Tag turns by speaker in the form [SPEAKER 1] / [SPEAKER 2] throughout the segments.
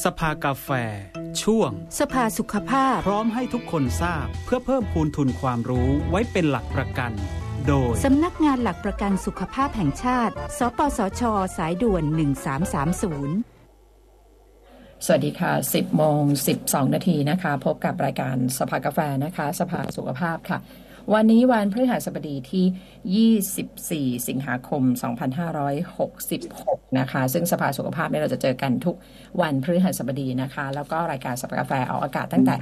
[SPEAKER 1] สภากาแฟ ช่วง
[SPEAKER 2] สภาสุขภาพ
[SPEAKER 1] พร้อมให้ทุกคนทราบเพื่อเพิ่มพูนทุนความรู้ไว้เป็นหลักประกัน โดย
[SPEAKER 2] สำนักงานหลักประกันสุขภาพแห่งชาติ สปสช สายด่วน 1330
[SPEAKER 3] สวัสดีค่ะ 10โมง12 นาทีนะคะ พบกับรายการสภากาแฟนะคะ สภาสุขภาพค่ะ วันนี้วันพฤหัสบดีที่ 24 สิงหาคม 2566 นะคะ ซึ่งสภาสุขภาพเนี่ยเราจะเจอกันทุกวันพฤหัสบดีนะคะ แล้วก็รายการสภากาแฟออกอากาศตั้งแต่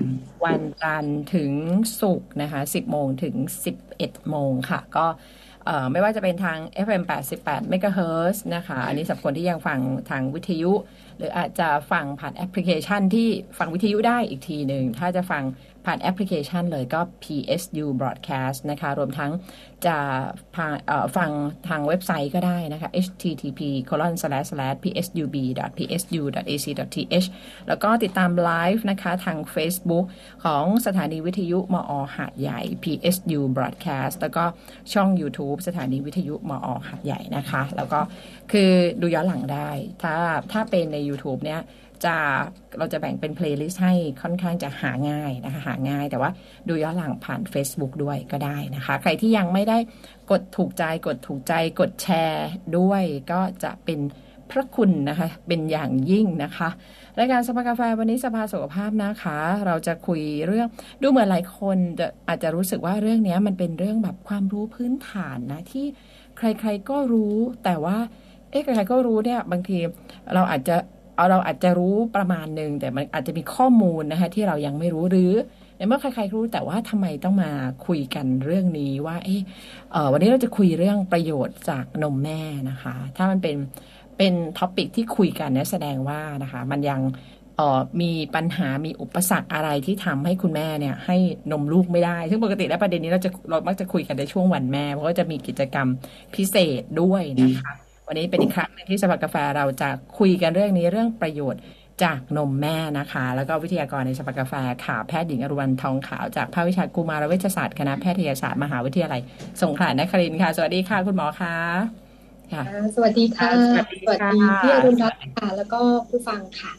[SPEAKER 3] วันจันทร์ถึงศุกร์นะคะ 10 โมงถึง 11 โมงค่ะ ก็ไม่ว่าจะเป็นทาง FM 88 MHz นะคะ อันนี้สำหรับคนที่ยังฟังทางวิทยุ หรืออาจจะฟังผ่านแอปพลิเคชันที่ฟังวิทยุได้อีกทีหนึ่ง ถ้าจะฟัง ผ่านแอปพลิเคชันเลยก็ PSU Broadcast นะคะ รวมทั้งจะฟังทางเว็บไซต์ก็ได้นะคะ http colon slash slash psub psu ac th แล้วก็ติดตามไลฟ์นะคะทาง Facebook ของสถานีวิทยุมอหาดใหญ่ PSU Broadcast แล้วก็ช่อง YouTube สถานีวิทยุมอหาดใหญ่นะคะ แล้วก็คือดูย้อนหลังได้ ถ้าถ้าเป็นใน YouTube เนี่ย จะเราจะแบ่งเป็น playlist ให้ค่อนข้างจะหาง่ายนะคะ หาง่ายแต่ว่าดูย้อนหลังผ่าน Facebook ด้วยก็ได้นะคะ ใครที่ยังไม่ได้กดถูกใจกดถูกใจกดแชร์ด้วยก็จะเป็นพระคุณนะคะ เป็นอย่างยิ่งนะคะรายการสภากาแฟวันนี้สภาสุขภาพนะคะ เราจะคุยเรื่องดูเหมือนหลายคนจะอาจจะรู้สึกว่าเรื่องนี้มันเป็นเรื่องแบบความรู้พื้นฐานนะที่ใครๆก็รู้แต่ว่าเอ๊ะใครๆก็รู้เนี่ยบางทีเราอาจจะ เอาเราอาจจะรู้ประมาณหนึ่งแต่มันอาจจะมีข้อมูลนะคะที่เรายังไม่รู้หรือในเมื่อใครๆรู้แต่ว่าทำไมต้องมาคุยกันเรื่องนี้ว่า เอ๊ะวันนี้เราจะคุยเรื่องประโยชน์จากนมแม่นะคะ ถ้ามันเป็นเป็นท็อปิกที่คุยกันเนี่ยแสดงว่านะคะ มันยังมีปัญหามีอุปสรรคอะไรที่ทำให้คุณแม่เนี่ย ให้นมลูกไม่ได้ ซึ่งปกติแล้วประเด็นนี้เราจะเรามักจะคุยกันในช่วงวันแม่เพราะว่าจะมีกิจกรรมพิเศษด้วยนะคะ วันนี้เป็นอีกครั้งนึงที่สภากาแฟเราจะคุยกันเรื่องนี้เรื่องประโยชน์จากนมแม่นะคะ แล้วก็วิทยากรในสภากาแฟข่าวแพทย์หญิงอรุณทองขาวจากภาควิชากุมารเวชศาสตร์คณะแพทยศาสตร์มหาวิทยาลัย สงขลานครินทร์ค่ะ สวัสดีค่ะคุณหมอคะ
[SPEAKER 4] ค่ะ สวัสดีค่ะ สวัสดีพี่อรุณรัตน์ค่ะ แล้วก็ผู้ฟังค่ะ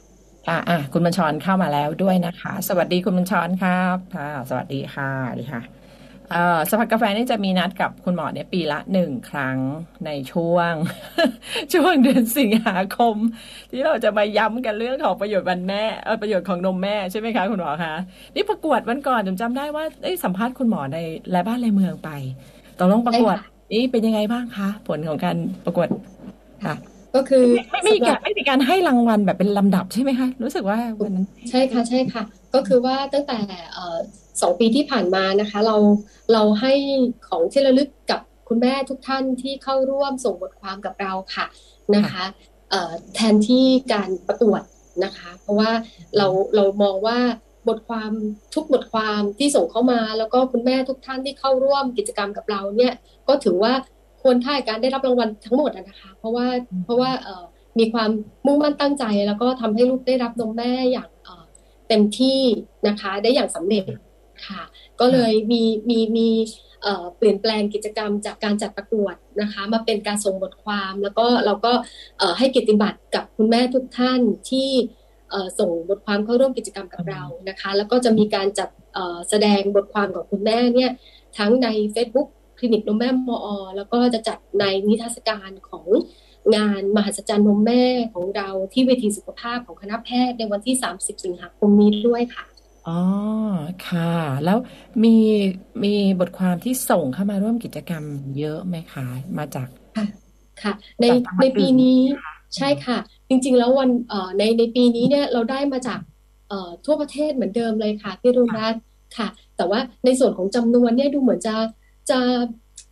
[SPEAKER 3] ค่ะอะคุณบัญชรเข้ามาแล้วด้วยนะคะ สวัสดีคุณบัญชรครับค่ะ สวัสดีค่ะดีค่ะ สภากาแฟนี่จะมีนัดกับคุณหมอเนี่ยปีละหนึ่งครั้งในช่วง ช่วงเดือนสิงหาคม ที่เราจะมาย้ำกันเรื่องของประโยชน์วันแม่เออประโยชน์ของนมแม่ใช่ไหมคะคุณหมอคะนี่ประกวดวันก่อนจำจำได้ว่าได้สัมภาษณ์คุณหมอในรายบ้านรายเมืองไปตกลงประกวดนี่เป็นยังไงบ้างคะ ผลของการประกวดค่ะ
[SPEAKER 4] ก็คือ
[SPEAKER 3] ไม่ไม่มีการไม่มีการให้รางวัลแบบเป็นลำดับใช่ไหมคะ รู้สึกว่าวันนั้น
[SPEAKER 4] ใช่ค่ะใช่ค่ะ ก็คือว่าตั้งแต่ สองปีที่ผ่านมานะคะ เราเราให้ของที่ระลึกกับคุณแม่ทุกท่านที่เข้าร่วมส่งบทความกับเราค่ะนะคะแทนที่การประกวดนะคะ เพราะว่าเราเรามองว่าบทความทุกบทความที่ส่งเข้ามา แล้วก็คุณแม่ทุกท่านที่เข้าร่วมกิจกรรมกับเราเนี่ยก็ถือว่าควรท่าการได้รับรางวัลทั้งหมดนะคะ เพราะว่าเพราะว่ามีความมุ่งมั่นตั้งใจ แล้วก็ทำให้ลูกได้รับนมแม่อย่างเต็มที่นะคะ ได้อย่างสำเร็จ ค่ะ ก็เลยมีมีมีเปลี่ยนแปลงกิจกรรมจากการจัดประกวดนะคะ มาเป็นการส่งบทความ แล้วก็เราก็ให้กิติบัตรกับคุณแม่ทุกท่านที่ส่งบทความเข้าร่วมกิจกรรมกับเรานะคะ แล้วก็จะมีการจัดแสดงบทความของคุณแม่เนี่ยทั้งใน Facebook คลินิกนมแม่มอ แล้วก็จะจัดในนิทรรศการของงานมหัศจรรย์นมแม่ของเราที่เวทีสุขภาพของคณะแพทย์ในวันที่ 30 สิงหาคมนี้ด้วยค่ะ
[SPEAKER 3] อ๋อ ค่ะ แล้วมี มีบทความที่ส่งเข้ามาร่วมกิจกรรมเยอะไหมคะ มาจาก
[SPEAKER 4] ค่ะ ค่ะ ในในปีนี้ใช่ค่ะ จริงๆ แล้ววันเอ่อในในปีนี้เนี่ยเราได้มาจากเอ่อทั่วประเทศเหมือนเดิมเลยค่ะพี่รุ่รัตค่ะ แต่ว่าในส่วนของจำนวนเนี่ยดูเหมือนจะจะ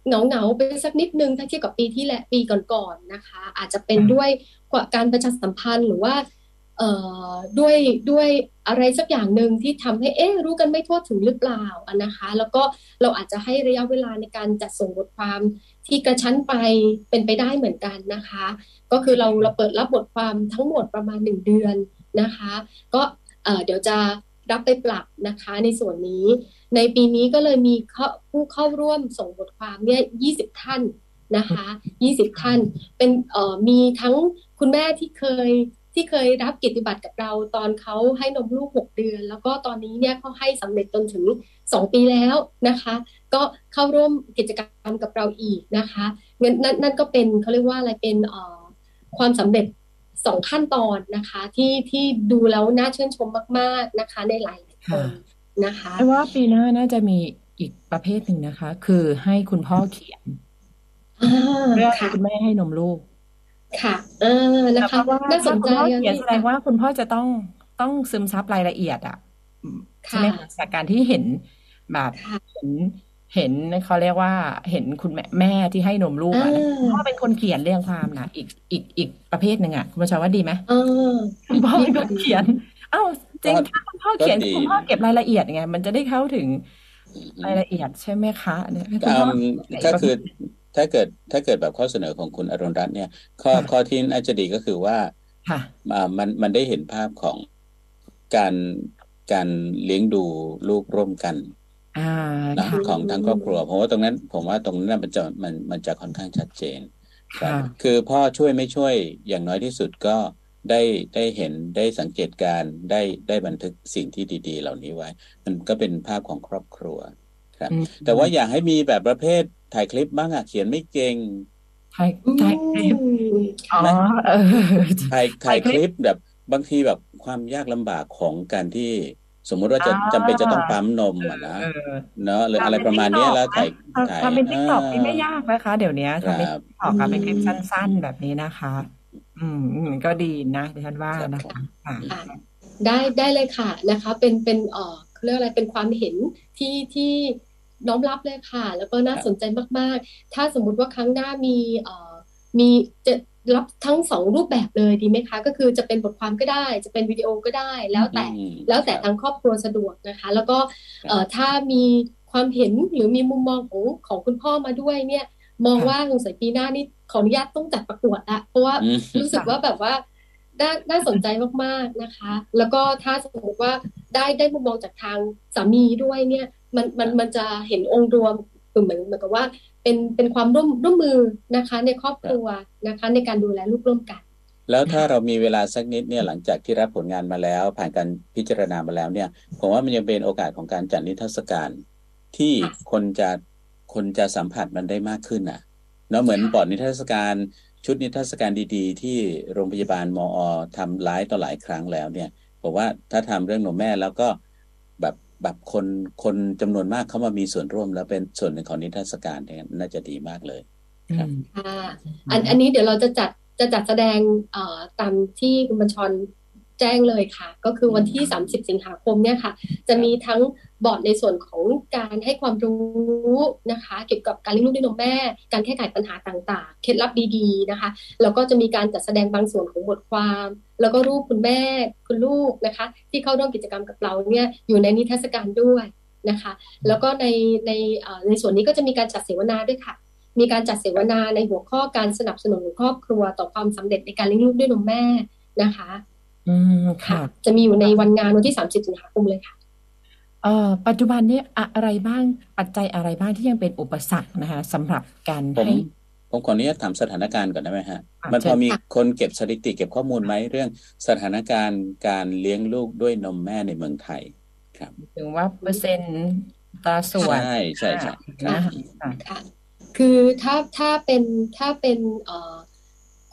[SPEAKER 4] เหงาเหงาไปสักนิดนึงถ้าเทียบกับปีที่และปีก่อนๆนะคะ อาจจะเป็นด้วยการประชาสัมพันธ์หรือว่าเอ่อ ด้วยด้วยอะไรสักอย่างหนึ่งที่ทำให้เอ๊ะรู้กันไม่ทั่วถึงหรือเปล่านะคะ แล้วก็เราอาจจะให้ระยะเวลาในการจัดส่งบทความที่กระชั้นไปเป็นไปได้เหมือนกันนะคะ ก็คือเราเราเปิดรับบทความทั้งหมดประมาณหนึ่งเดือนนะคะ ก็เดี๋ยวจะรับไปปรับนะคะในส่วนนี้ ในปีนี้ก็เลยมีผู้เข้าร่วมส่งบทความเนี่ย20 ท่านนะคะ 20 ท่าน เป็นมีทั้งคุณแม่ที่เคย ที่เคยรับกิจบัตรกับเราตอนเขาให้นมลูกหกเดือน แล้วก็ตอนนี้เนี่ยเขาให้สำเร็จจนถึงสองปีแล้วนะคะ ก็เข้าร่วมกิจกรรมกับเราอีกนะคะนั่นนั่นก็เป็นเขาเรียกว่าอะไรเป็นความสำเร็จสองขั้นตอนนะคะที่ที่ดูแล้วน่าชื่นชมมาก ๆนะคะในหลายคนนะคะ
[SPEAKER 3] แต่ว่าปีหน้าน่าจะมีอีกประเภทหนึ่งนะคะ คือให้คุณพ่อเขียนเรื่อง
[SPEAKER 4] คุ
[SPEAKER 3] ณแม่ให้นมลูก
[SPEAKER 4] ค่ะ เออนะคะ
[SPEAKER 3] แต่ว่า
[SPEAKER 4] น่าสนใจ
[SPEAKER 3] ถ้าคุณพ่อ
[SPEAKER 4] อัน
[SPEAKER 3] เขียน
[SPEAKER 4] นี้
[SPEAKER 3] แสดงว่าคุณพ่อจะต้องต้องซึมซับรายละเอียดอะใช่ไหม
[SPEAKER 4] ค่ะ
[SPEAKER 3] คะจากการที่เห็นแบบ
[SPEAKER 4] ค่ะ
[SPEAKER 3] เห็นเห็นเขาเรียกว่าเห็นคุณแม่แม่ที่ให้นมลูก
[SPEAKER 4] อ่า
[SPEAKER 3] อะคุณพ่อเป็นคนเขียนเรียงความนะอีกอีกอีกประเภทหนึ่งอะคุณประชาว่าดีไหม
[SPEAKER 4] เออ
[SPEAKER 3] คุณพ่อเป็นคนเขียน เอ้าจริงถ้าคุณพ่อเขียน
[SPEAKER 5] ก็ดี
[SPEAKER 3] คุณพ่อเก็บรายละเอียดไงมันจะได้เข้าถึงรายละเอียดใช่ไหมคะเนี่ยให้คุณพ่อ
[SPEAKER 5] อืมก็คือ ถ้าเกิดถ้าเกิดแบบข้อเสนอของคุณอรุณรัตน์เนี่ย ข้อ
[SPEAKER 3] ค่ะ
[SPEAKER 5] ข้อที่น่าจะดีก็คือว่า
[SPEAKER 3] ค่ะ
[SPEAKER 5] อ่ามันมันได้เห็นภาพของการการเลี้ยงดูลูกร่วมกัน
[SPEAKER 3] อ่า
[SPEAKER 5] นะ
[SPEAKER 3] ค่ะ
[SPEAKER 5] ของทั้งครอบครัวผมว่าตรงนั้น ผมว่าตรงนั้นมันจะมันมันจะค่อนข้างชัดเจนครับ
[SPEAKER 3] ค่ะ
[SPEAKER 5] คือพ่อช่วยไม่ช่วยอย่างน้อยที่สุดก็ได้ได้เห็นได้สังเกตการณ์ได้ได้บันทึกสิ่งที่ดี ๆ เหล่านี้ไว้ มันก็เป็นภาพของครอบครัวครับ
[SPEAKER 3] อืม
[SPEAKER 5] แต่ว่าอยากให้มีแบบประเภท ถ่ายคลิปบ้างอะเขียนไม่เก่ง
[SPEAKER 3] ถ่ายถ่ายคลิป
[SPEAKER 4] อืม
[SPEAKER 3] อ๋อ
[SPEAKER 5] นะ
[SPEAKER 3] เออ
[SPEAKER 5] ถ่ายถ่าย
[SPEAKER 3] ถ่าย
[SPEAKER 5] ค
[SPEAKER 3] คลิ
[SPEAKER 5] ลิ
[SPEAKER 3] ป
[SPEAKER 5] ปแบบบางทีแบบความยากลำบากของการที่สมมุติว่าจะ
[SPEAKER 3] อ่า
[SPEAKER 5] จำเป็นจะต้องปั๊มนมอะนะ
[SPEAKER 3] เออ
[SPEAKER 5] เนอะหรืออะไรประมาณเนี้ยแล้วถ่ายถ่าย
[SPEAKER 3] ทำเป็น TikTok อ่าที่ไม่ยากนะคะ เดี๋ยวนี้ทำเป็น
[SPEAKER 5] ครับ
[SPEAKER 3] TikTok ค่ะเป็นคลิปสั้น ๆ แบบนี้นะคะ อืมอืมก็ดีนะดิฉันว่านะคะค่ะ
[SPEAKER 4] ค่ะได้ได้เลยค่ะนะคะ เป็นเป็นเอ่อเขาเรียกอะไรเป็นความเห็นที่ที่ น้อมรับเลยค่ะ แล้วก็น่า
[SPEAKER 5] ครับ
[SPEAKER 4] สนใจมาก ๆ ถ้าสมมุติว่าครั้งหน้ามีเอ่อมีจะรับทั้งสองรูปแบบเลยดีไหมคะ ก็คือจะเป็นบทความก็ได้ จะเป็นวิดีโอก็ได้ แล้วแต่
[SPEAKER 5] อืม
[SPEAKER 4] แล้วแต่
[SPEAKER 5] ครับ
[SPEAKER 4] ทางครอบครัวสะดวกนะคะ แล้วก็
[SPEAKER 5] ครับ
[SPEAKER 4] เอ่อถ้ามีความเห็นหรือมีมุมมองของของคุณพ่อมาด้วยเนี่ย มอง
[SPEAKER 3] ครับ
[SPEAKER 4] ว่าสงสัยปีหน้านี่ขออนุญาตต้องจัดประกวดละเพราะว่า
[SPEAKER 5] อืม
[SPEAKER 4] รู้สึกว่าแบบว่าน่าน่าสนใจมากๆนะคะ แล้วก็ถ้าสมมติว่าได้ได้มุมมองจากทางสามีด้วยเนี่ย มันมันมันจะเห็นองค์รวมคือเหมือนเหมือนกับว่าเป็นเป็นความร่วมร่วมมือนะคะ ในครอบครัวนะคะ ในการดูแลลูกร่วมกัน
[SPEAKER 5] แล้วถ้าเรามีเวลาสักนิดเนี่ยหลังจากที่รับผลงานมาแล้ว ผ่านการพิจารณามาแล้วเนี่ย ผมว่ามันยังเป็นโอกาสของการจัดนิทรรศการที่
[SPEAKER 4] ค่ะ
[SPEAKER 5] คนจะคนจะสัมผัสมันได้มากขึ้นน่ะเนาะเหมือน
[SPEAKER 4] ค่ะ
[SPEAKER 5] บอร์ดนิทรรศการชุดนิทรรศการดีๆ ที่โรงพยาบาลมอทำหลายต่อหลายครั้งแล้วเนี่ยผมว่าถ้าทำเรื่องนมแม่แล้วก็แบบ แบบคนคนจำนวนมากเข้ามามีส่วนร่วม แล้วเป็นส่วนหนึ่งของนิทรรศการเนี่ยน่าจะดีมากเลยครับ
[SPEAKER 3] อืม
[SPEAKER 4] ค่ะอันอันนี้เดี๋ยวเราจะจัดจะจัดแสดงเอ่อตามที่คุณบัญชร แจ้งเลยค่ะ ก็คือวันที่ 30 สิงหาคมเนี่ยค่ะ จะมีทั้งบอร์ดในส่วนของการให้ความรู้นะคะ เกี่ยวกับการเลี้ยงลูกด้วยนมแม่ การแก้ไขปัญหาต่างๆ เคล็ดลับดีๆนะคะ แล้วก็จะมีการจัดแสดงบางส่วนของบทความ แล้วก็รูปคุณแม่คุณลูกนะคะ ที่เข้าร่วมกิจกรรมกับเราเนี่ยอยู่ในนิทรรศการด้วยนะคะ แล้วก็ในในเอ่อในส่วนนี้ก็จะมีการจัดเสวนาด้วยค่ะมีการจัดเสวนาในหัวข้อการสนับสนุนครอบครัวต่อความสำเร็จในการเลี้ยงลูกด้วยนมแม่นะคะ
[SPEAKER 3] อืมค่ะ
[SPEAKER 4] จะมีอยู่ในวันงานวันที่30สิงหาคมเลยค่ะ
[SPEAKER 3] เอ่อปัจจุบันนี้อะไรบ้างปัจจัยอะไรบ้างที่ยังเป็นอุปสรรคนะคะสำหรับการ
[SPEAKER 5] ผม
[SPEAKER 3] ให้
[SPEAKER 5] ผมขออนุญาตถามสถานการณ์ก่อนได้ไหมฮะ
[SPEAKER 3] อะ
[SPEAKER 5] มัน
[SPEAKER 3] เชิ
[SPEAKER 5] พ
[SPEAKER 3] ญ
[SPEAKER 5] อมีคนเก็บสถิติเก็บข้อมูลไหมเรื่องสถานการณ์การเลี้ยงลูกด้วยนมแม่ในเมืองไทย ครับ
[SPEAKER 3] ถึงว่าเปอร์เซ็นต์ตราส่วน
[SPEAKER 5] ใช่ใช่ใช่ค
[SPEAKER 3] นะ
[SPEAKER 5] รับ
[SPEAKER 3] คะ
[SPEAKER 4] ค่ะคือถ้าถ้าเป็นถ้าเป็นเอ่อ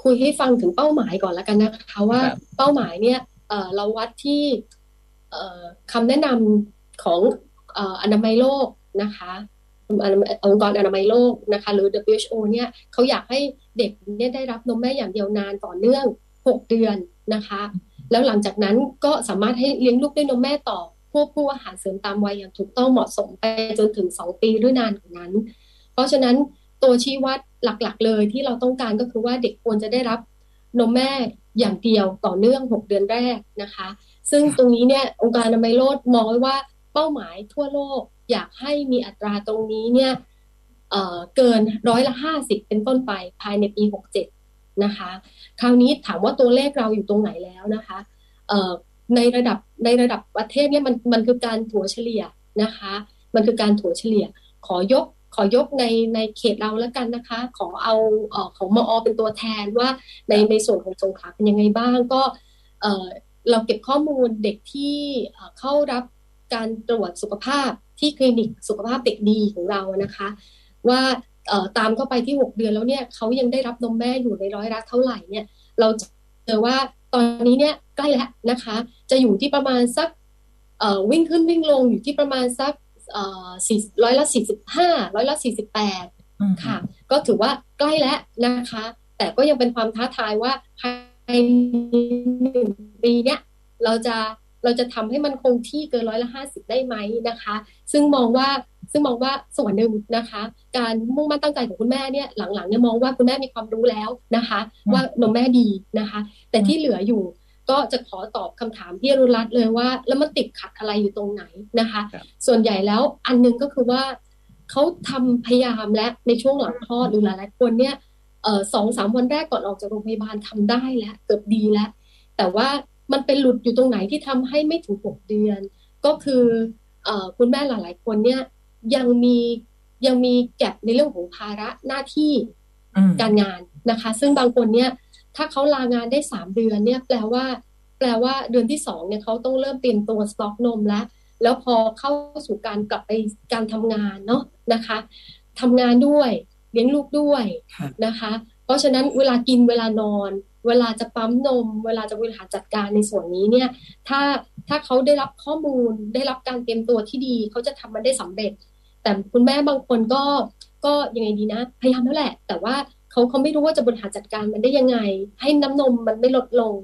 [SPEAKER 4] คุยให้ฟังถึงเป้าหมายก่อนแล้วกันนะคะว่า
[SPEAKER 5] ครับ
[SPEAKER 4] เป้าหมายเนี่ยเอ่อเราวัดที่เอ่อคำแนะนำของเอ่ออนามัยโลกนะคะองค์กรอนามัยโลกนะคะหรือ WHO เนี่ยเขาอยากให้เด็กเนี่ยได้รับนมแม่อย่างเดียวนานต่อเนื่อง 6 เดือนนะคะ แล้วหลังจากนั้นก็สามารถให้เลี้ยงลูกด้วยนมแม่ต่อควบคู่อาหารเสริมตามวัยอย่างถูกต้องเหมาะสมไปจนถึง 2 ปีหรือนานกว่านั้น เพราะฉะนั้นตัวชี้วัด หลักๆ เลยที่เราต้องการก็คือว่าเด็กควรจะได้รับนมแม่อย่างเดียวต่อเนื่อง 6 เดือนแรกนะคะ ซึ่งตรงนี้เนี่ยองค์การอนามัยโลกมองไว้ว่าเป้าหมายทั่วโลกอยากให้มีอัตราตรงนี้เนี่ยเเกินร้อยละห้าสิบเป็นต้นไปภายในปี 67 นะคะ คราวนี้ถามว่าตัวเลขเราอยู่ตรงไหนแล้วนะคะในระดับในระดับประเทศเนี่ยมันมันคือการถัวเฉลี่ยนะคะ มันคือการถัวเฉลี่ย ขอยก ขอยกในในเขตเราแล้วกันนะคะ ขอเอาเอ่อของมอเป็นตัวแทนว่าในในส่วนของสงขลาเป็นยังไงบ้างก็เราเก็บข้อมูลเด็กที่เข้ารับการตรวจสุขภาพที่คลินิกสุขภาพเด็กดีของเรานะคะ ว่าตามเข้าไปที่ 6 เดือนแล้วเนี่ยเขายังได้รับนมแม่อยู่ในร้อยละเท่าไหร่เนี่ย เราเจอว่าตอนนี้เนี่ยใกล้แล้วนะคะ จะอยู่ที่ประมาณสักวิ่งขึ้นวิ่งลงอยู่ที่ประมาณสักสี่ ร้อยละสี่สิบห้าร้อยละสี่สิบแปดค่ะ ก็ถือว่าใกล้แล้วนะคะ แต่ก็ยังเป็นความท้าทายว่าภายในหนึ่งปีเนี้ยเราจะเราจะทำให้มันคงที่เกินร้อยละห้าสิบได้ไหมนะคะ ซึ่งมองว่าซึ่งมองว่าส่วนหนึ่งนะคะ การมุ่งมั่นตั้งใจของคุณแม่เนี่ยหลังๆเนี่ยมองว่าคุณแม่มีความรู้แล้วนะคะ ว่านมแม่ดีนะคะ แต่ที่เหลืออยู่ ก็จะขอตอบคำถามพี่รุรัตเลยว่า แล้วมันติดขัดอะไรอยู่ตรงไหนนะคะ ส่วนใหญ่แล้วอันนึงก็คือว่าเขาทำพยายามและในช่วงหลังคลอดหรือหลายๆคนเนี่ยเออสองสามวันแรกก่อนออกจากโรงพยาบาลทำได้แล้วเกือบดีแล้ว แต่ว่ามันเป็นหลุดอยู่ตรงไหนที่ทำให้ไม่ถึงหกเดือน ก็คือเออคุณแม่หลายๆ คนเนี่ยยังมียังมีแก็บในเรื่องของภาระหน้าที่การงานนะคะ ซึ่งบางคนเนี่ย ถ้าเขาลางานได้สามเดือนเนี่ยแปลว่า แปลว่าเดือนที่สองเนี่ยเขาต้องเริ่มเตรียมตัวสต็อกนมแล้ว แล้วพอเข้าสู่การกลับไปการทำงานเนาะนะคะทำงานด้วยเลี้ยงลูกด้วยนะคะ เพราะฉะนั้นเวลากินเวลานอน เวลาจะปั๊มนม เวลาจะบริหารจัดการในส่วนนี้เนี่ย ถ้าถ้าเขาได้รับข้อมูลได้รับการเตรียมตัวที่ดีเขาจะทำมันได้สำเร็จ แต่คุณแม่บางคนก็ก็ยังไงดีนะ พยายามแล้วแหละ แต่ว่า เขาเขาไม่รู้ว่าจะบริหารจัดการมันได้ยังไง ให้น้ำนมมันไม่ลดลง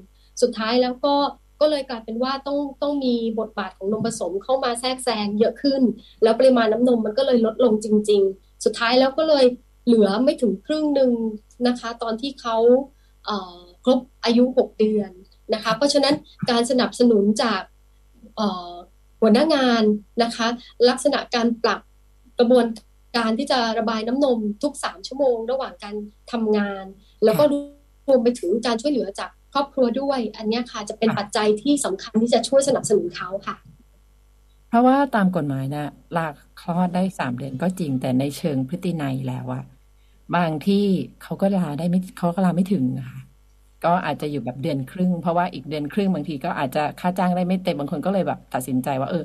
[SPEAKER 4] สุดท้ายแล้วก็ก็เลยกลายเป็นว่าต้องต้องมีบทบาทของนมผสมเข้ามาแทรกแซงเยอะขึ้น แล้วปริมาณน้ำนมมันก็เลยลดลงจริง ๆ สุดท้ายแล้วก็เลยเหลือไม่ถึงครึ่งหนึ่งนะคะ ตอนที่เขาเครบอายุ 6 เดือนนะคะ เพราะฉะนั้นการสนับสนุนจากหัวหน้างานนะคะ ลักษณะการปรับกระบวน การที่จะระบายน้ำนมทุกสามชั่วโมง ระหว่างการทำงาน แล้วก็รวมไปถึงการช่วยเหลือจากครอบครัวด้วย อันนี้ค่ะจะเป็นปัจจัยที่สำคัญที่จะช่วยสนับสนุนเขาค่ะ
[SPEAKER 3] เพราะว่าตามกฎหมายนะลาคลอดได้สามเดือนก็จริงแต่ในเชิงพฤตินัยแล้วอะบางที่เขาก็ลาได้ไม่เขาก็ลาไม่ถึงค่ะก็อาจจะอยู่แบบเดือนครึ่ง เพราะว่าอีกเดือนครึ่งบางทีก็อาจจะค่าจ้างได้ไม่เต็มบางคนก็เลยแบบตัดสินใจว่าเออ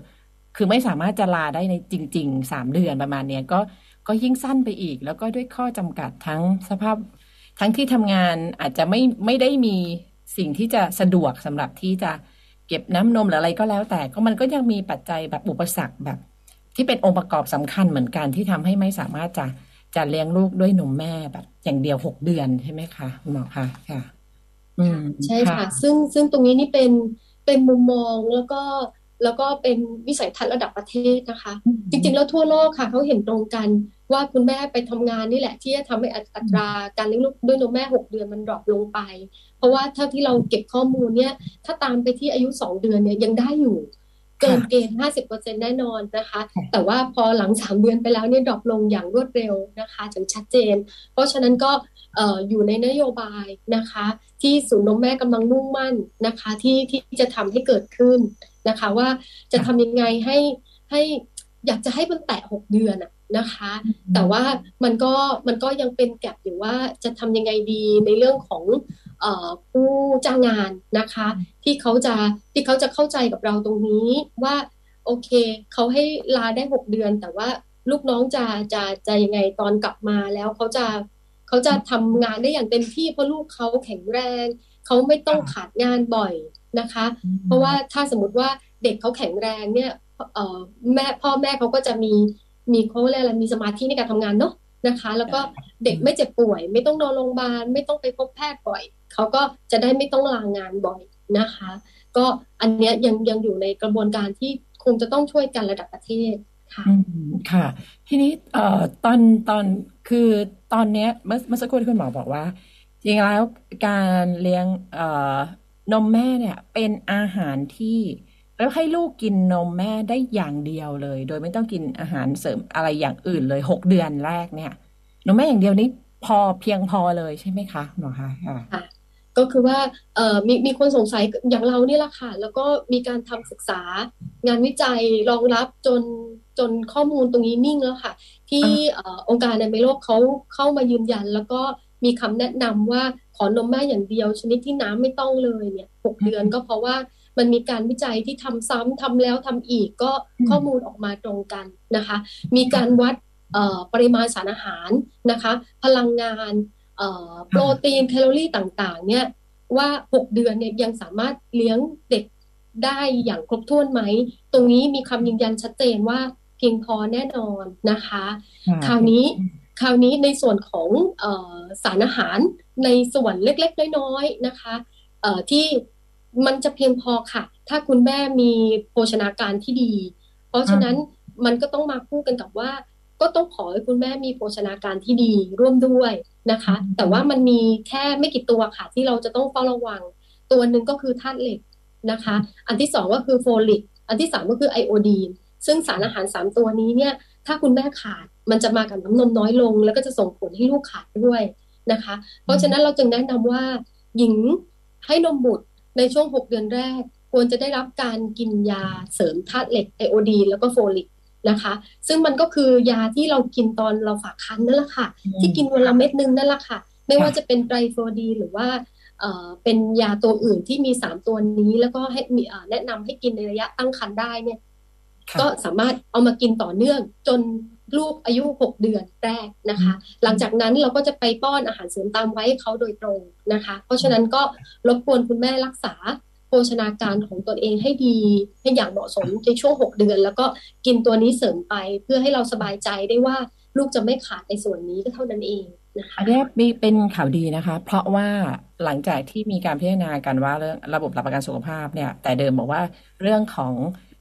[SPEAKER 3] คือไม่สามารถจะลาได้ในจริงๆสามเดือนประมาณเนี้ยก็ก็ยิ่งสั้นไปอีก แล้วก็ด้วยข้อจำกัดทั้งสภาพ ทั้งที่ทำงานอาจจะไม่ไม่ได้มีสิ่งที่จะสะดวกสำหรับที่จะเก็บน้ำนมหรืออะไรก็แล้ว แต่ก็มันก็ยังมีปัจจัยแบบอุปสรรคแบบ ที่เป็นองค์ประกอบสำคัญเหมือนกันที่ทำให้ไม่สามารถจะจะเลี้ยงลูกด้วยนมแม่แบบ อย่างเดียวหกเดือนใช่ไหมคะหมอคะค่ะ
[SPEAKER 4] อืมใช่ค่ะ ซึ่งซึ่งตรงนี้นี่เป็นเป็นมุมมองแล้วก็ แล้วก็เป็นวิสัยทัศน์ระดับประเทศนะคะ จริงๆ แล้วทั่วโลกค่ะเขาเห็นตรงกันว่าคุณแม่ไปทำงานนี่แหละ ที่จะทำให้อัตราการเลี้ยงลูกด้วยนมแม่หกเดือนมันดรอปลงไป เพราะว่าถ้าที่เราเก็บข้อมูลเนี่ย ถ้าตามไปที่อายุสองเดือนเนี่ยยังได้อยู่ เกินเกณฑ์ห้าสิบเปอร์เซ็นแน่นอนนะคะ แต่ว่าพอหลังสามเดือนไปแล้วเนี่ยดรอปลงอย่างรวดเร็วนะคะถึงชัดเจน เพราะฉะนั้นก็อยู่ในนโยบายนะคะ ที่ศูนย์นมแม่กำลังมุ่งมั่นนะคะ ที่ที่จะทำให้เกิดขึ้น นะคะ ว่าจะทำยังไงให้ให้อยากจะให้มันแตะหกเดือนอะนะคะ แต่ว่ามันก็มันก็ยังเป็นแกลบอยู่ว่าจะทำยังไงดีในเรื่องของผู้จ้างงานนะคะ ที่เขาจะที่เขาจะเข้าใจกับเราตรงนี้ว่าโอเคเขาให้ลาได้หกเดือน แต่ว่าลูกน้องจะจะจะยังไงตอนกลับมาแล้วเขาจะเขาจะทำงานได้อย่างเต็มที่เพราะลูกเขาแข็งแรง เขาไม่ต้องขาดงานบ่อย นะคะ เพราะว่าถ้าสมมติว่าเด็กเขาแข็งแรงเนี่ยแม่พ่อแม่เขาก็จะมีมีเขาเรียกอะไรมีสมาธิในการทำงานเนาะนะคะ แล้วก็เด็กไม่เจ็บป่วย ไม่ต้องนอนโรงพยาบาลไม่ต้องไปพบแพทย์บ่อยเขาก็จะได้ไม่ต้องลางานบ่อยนะคะ ก็อันเนี้ยยังยังอยู่ในกระบวนการที่คงจะต้องช่วยกันระดับประเทศค่ะ
[SPEAKER 3] ค่ะ ทีนี้เอ่อตอนตอนคือตอนเนี้ยเมื่อเมื่อสักครู่ที่คุณหมอบอกว่าจริงแล้วการเลี้ยงเอ่อ นมแม่เนี่ยเป็นอาหารที่แล้วให้ลูกกินนมแม่ได้อย่างเดียวเลย โดยไม่ต้องกินอาหารเสริมอะไรอย่างอื่นเลยหกเดือนแรกเนี่ยนมแม่อย่างเดียวนี้พอเพียงพอเลยใช่ไหมคะหมอคะ
[SPEAKER 4] ค่ะก็คือว่าเออมีมีคนสงสัยอย่างเรานี่แหละค่ะ แล้วก็มีการทำศึกษางานวิจัยรองรับจนจนข้อมูลตรงนี้นิ่งแล้วค่ะ ที่องค์การในโลกเขาเข้ามายืนยัน แล้วก็มีคำแนะนำว่า ขอนมแม่อย่างเดียวชนิดที่น้ำไม่ต้องเลยเนี่ยหกเดือนก็เพราะว่ามันมีการวิจัยที่ทำซ้ำทำแล้วทำอีกก็ข้อมูลออกมาตรงกันนะคะ มีการวัดปริมาณสารอาหารนะคะ พลังงานโปรตีนแคลอรี่ต่างๆ เนี่ยว่า 6 เดือนเนี่ยยังสามารถเลี้ยงเด็กได้อย่างครบถ้วนไหม ตรงนี้มีคำยืนยันชัดเจนว่าเพียงพอแน่นอนนะคะ คราวนี้ คราวนี้ในส่วนของอสารอาหารในส่วนเล็กๆ น้อยๆนะคะที่มันจะเพียงพอค่ะ ถ้าคุณแม่มีโภชนาการที่ดี เพราะฉะนั้นมันก็ต้องมาคู่กันกับว่า ก็ต้องขอให้คุณแม่มีโภชนาการที่ดีร่วมด้วยนะคะ แต่ว่ามันมีแค่ไม่กี่ตัวค่ะ ที่เราจะต้องเฝ้าระวัง ตัวหนึ่งก็คือธาตุเหล็กนะคะ อันที่สองก็คือโฟลิกอันที่สามก็คือไอโอดีนซึ่งสารอาหารสามตัวนี้เนี่ย ถ้าคุณแม่ขาดมันจะมากับน้ำนมน้อยลง แล้วก็จะส่งผลให้ลูกขาดด้วยนะคะ เพราะฉะนั้นเราจึงแนะนำว่าหญิงให้นมบุตรในช่วง 6 เดือนแรก ควรจะได้รับการกินยาเสริมธาตุเหล็กไอโอดีนแล้วก็โฟลิกนะคะ ซึ่งมันก็คือยาที่เรากินตอนเราฝากคันนั่นแหละค่ะ ที่กินวันละเม็ดนึงนั่นแหละค่ะ ไม่ว่าจะเป็นไตรโฟดีหรือว่าเป็นยาตัวอื่นที่มีสามตัวนี้ แล้วก็ให้มีแนะนำให้กินในระยะตั้งครรภ์ได้เนี่ย ก็สามารถเอามากินต่อเนื่องจนลูกอายุหกเดือนแรกนะคะ หลังจากนั้นเราก็จะไปป้อนอาหารเสริมตามไว้เขาโดยตรงนะคะ เพราะฉะนั้นก็รบกวนคุณแม่รักษาโภชนาการของตนเองให้ดีให้อย่างเหมาะสมในช่วงหกเดือน แล้วก็กินตัวนี้เสริมไปเพื่อให้เราสบายใจได้ว่าลูกจะไม่ขาดในส่วนนี้ก็เท่านั้นเองนะคะอั
[SPEAKER 3] นนี้มีเป็นข่าวดีนะคะ เพราะว่าหลังจากที่มีการพิจารณากันว่าเรื่องระบบหลักประกันสุขภาพเนี่ย แต่เดิมบอกว่าเรื่องของ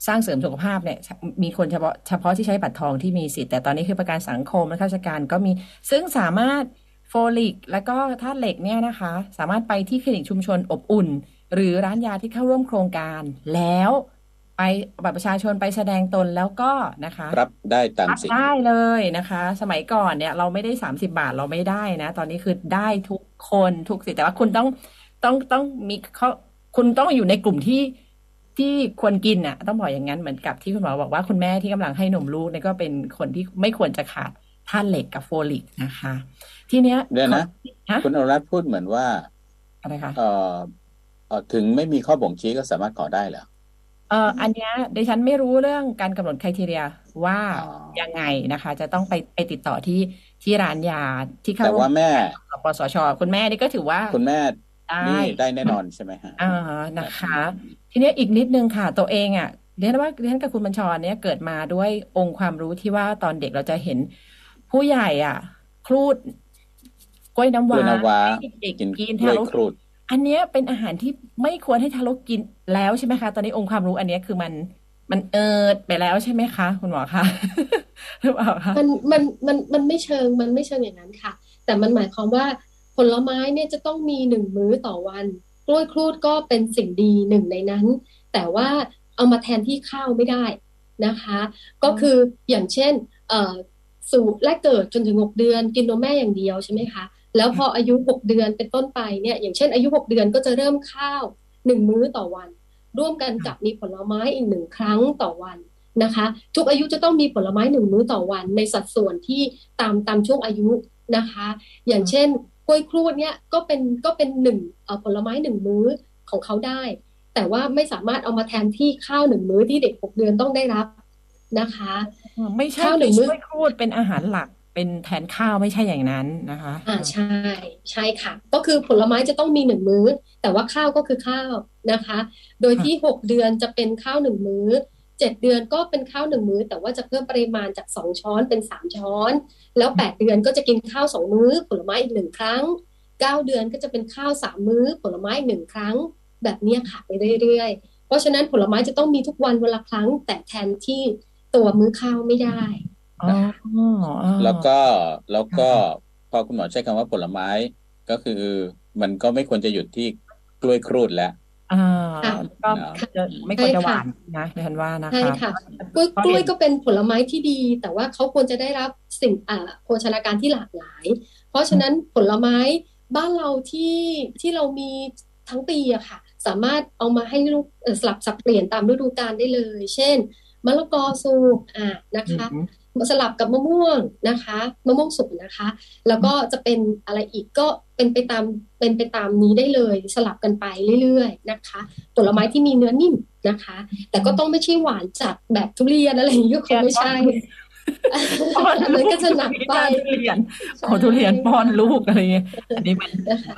[SPEAKER 3] สร้างเสริมสุขภาพเนี่ยมีคนเฉพาะเฉพาะที่ใช้บัตรทองที่มีสิทธิ์แต่ตอนนี้คือประกันสังคมและข้าราชการก็มีซึ่งสามารถโฟลิกและก็ธาตุเหล็กเนี่ยนะคะ สามารถไปที่คลินิกชุมชนอบอุ่น หรือร้านยาที่เข้าร่วมโครงการแล้วไปบัตรประชาชนไปแสดงตนแล้วก็นะคะ
[SPEAKER 5] รับได้ตามสิทธิ์
[SPEAKER 3] ได้เลยนะคะ สมัยก่อนเนี่ยเราไม่ได้สามสิบาทเราไม่ได้นะ ตอนนี้คือได้ทุกคนทุกสิทธิ์แต่ว่าคุณต้องต้องต้องมีเขาคุณต้องอยู่ในกลุ่มที่ ที่ควรกินอะ ต้องบอกอย่างนั้นเหมือนกับที่คุณหมอบอกว่าคุณแม่ที่กำลังให้นมลูกนี่ก็เป็นคนที่ไม่ควรจะขาดธาตุเหล็กกับโฟลิกนะคะ ทีเนี้ย
[SPEAKER 5] เดี๋ยวนะคุณอรัตพูดเหมือนว่า
[SPEAKER 3] อะไรคะ
[SPEAKER 5] เอ่อถึงไม่มีข้อบ่งชี้ก็สามารถขอได้เหรอ
[SPEAKER 3] เอออันเนี้ยดิฉันไม่รู้เรื่องการกำหนดคุณทีเรียว่ายังไงนะคะ จะต้องไปไปติดต่อที่ที่ร้านยาที่เขา
[SPEAKER 5] แต่ว่าแม่
[SPEAKER 3] ปสช คุณแม่นี่ก็ถือว่า
[SPEAKER 5] คุณแม่นี่ได้แน่นอนใช่ไหมฮะ
[SPEAKER 3] อ่านะคะ ทีนี้อีกนิดนึงค่ะตัวเองอะเรียนว่าเรียนกับคุณบัญชรเนี่ยเกิดมาด้วยองค์ความรู้ที่ว่าตอนเด็กเราจะเห็น ผู้ใหญ่อะ ครูดกล้วยน้ำว้า
[SPEAKER 5] เด็กกินทารก
[SPEAKER 3] อันนี้เป็นอาหารที่ไม่ควรให้ทารกกินแล้วใช่ไหมคะ ตอนนี้องค์ความรู้อันนี้คือมันมันเอิดไปแล้วใช่ไหมคะ คุณหมอคะหรือเปล่าคะ
[SPEAKER 4] มันมันมันมันไม่เชิงมันไม่เชิงอย่างนั้นค่ะ แต่มันหมายความว่าผลไม้เนี่ยจะต้องมีหนึ่งมื้อต่อวัน กล้วยครูดก็เป็นสิ่งดีหนึ่งในนั้น แต่ว่าเอามาแทนที่ข้าวไม่ได้นะคะ ก็คืออย่างเช่นสู่แรกเกิดจนถึงหกเดือนกินนมแม่อย่างเดียวใช่ไหมคะแล้วพออายุหกเดือนเป็นต้นไปเนี่ยอย่างเช่นอายุหกเดือนก็จะเริ่มข้าวหนึ่งมื้อต่อวัน ร่วมกันกับมีผลไม้อีกหนึ่งครั้งต่อวันนะคะ ทุกอายุจะต้องมีผลไม้หนึ่งมื้อต่อวัน ในสัดส่วนที่ตามตามช่วงอายุนะคะ อย่างเช่น กล้วยครูดเนี่ยก็เป็นก็เป็นหนึ่งผลไม้หนึ่งมื้อของเขาได้ แต่ว่าไม่สามารถเอามาแทนที่ข้าวหนึ่งมื้อที่เด็กหกเดือนต้องได้รับนะคะ
[SPEAKER 3] ไม่ใช่ข้าวหนึ่งมื้อกล้วยครูดเป็นอาหารหลักเป็นแทนข้าวไม่ใช่อย่างนั้นนะคะ
[SPEAKER 4] อ่าใช่ใช่ค่ะ ก็คือผลไม้จะต้องมีหนึ่งมื้อ แต่ว่าข้าวก็คือข้าวนะคะ โดยที่หกเดือนจะเป็นข้าวหนึ่งมื้อ เจ็ดเดือนก็เป็นข้าวหนึ่งมื้อ แต่ว่าจะเพิ่มปริมาณจากสองช้อนเป็นสามช้อน แล้วแปดเดือนก็จะกินข้าวสองมื้อ ผลไม้อีกหนึ่งครั้งเก้าเดือนก็จะเป็นข้าวสามมื้อ ผลไม้หนึ่งครั้ง แบบนี้ค่ะไปเรื่อยๆ เพราะฉะนั้นผลไม้จะต้องมีทุกวันวันละครั้ง แต่แทนที่ตัวมื้อข้าวไม่ได้
[SPEAKER 5] แล้วก็แล้วก็พอคุณหมอใช้คำว่าผลไม้ก็คือมันก็ไม่ควรจะหยุดที่กล้วยครูดแล้ว
[SPEAKER 3] อ่าก็ไม่ควรจะหวานนะดิฉันว่านะคะใช่
[SPEAKER 4] ค่ะกล้วยกล้วยก็เป็นผลไม้ที่ดี แต่ว่าเขาควรจะได้รับสิ่งอ่าโภชนาการที่หลากหลาย เพราะฉะนั้นผลไม้บ้านเราที่ที่เรามีทั้งปีอะค่ะ สามารถเอามาให้ลูกสลับสับเปลี่ยนตามฤดูกาลได้เลย เช่นมะละกอสุกอ่านะคะสลับกับมะม่วงนะคะ มะม่วงสุกนะคะ แล้วก็จะเป็นอะไรอีกก็ เป็นไปตามเป็นไปตามนี้ได้เลยสลับกันไปเรื่อยๆนะคะผลไม้ที่มีเนื้อนิ่มนะคะ แต่ก็ต้องไม่ใช่หวานจัดแบบทุเรียนอะไรอย่างนี้ก็คงไม่ใช่อันนั้นก็จะหนักไป
[SPEAKER 3] ทุเรียนขอทุเรียนป้อนลูกอะไรเงี้ยอันนี้มัน
[SPEAKER 4] นะคะ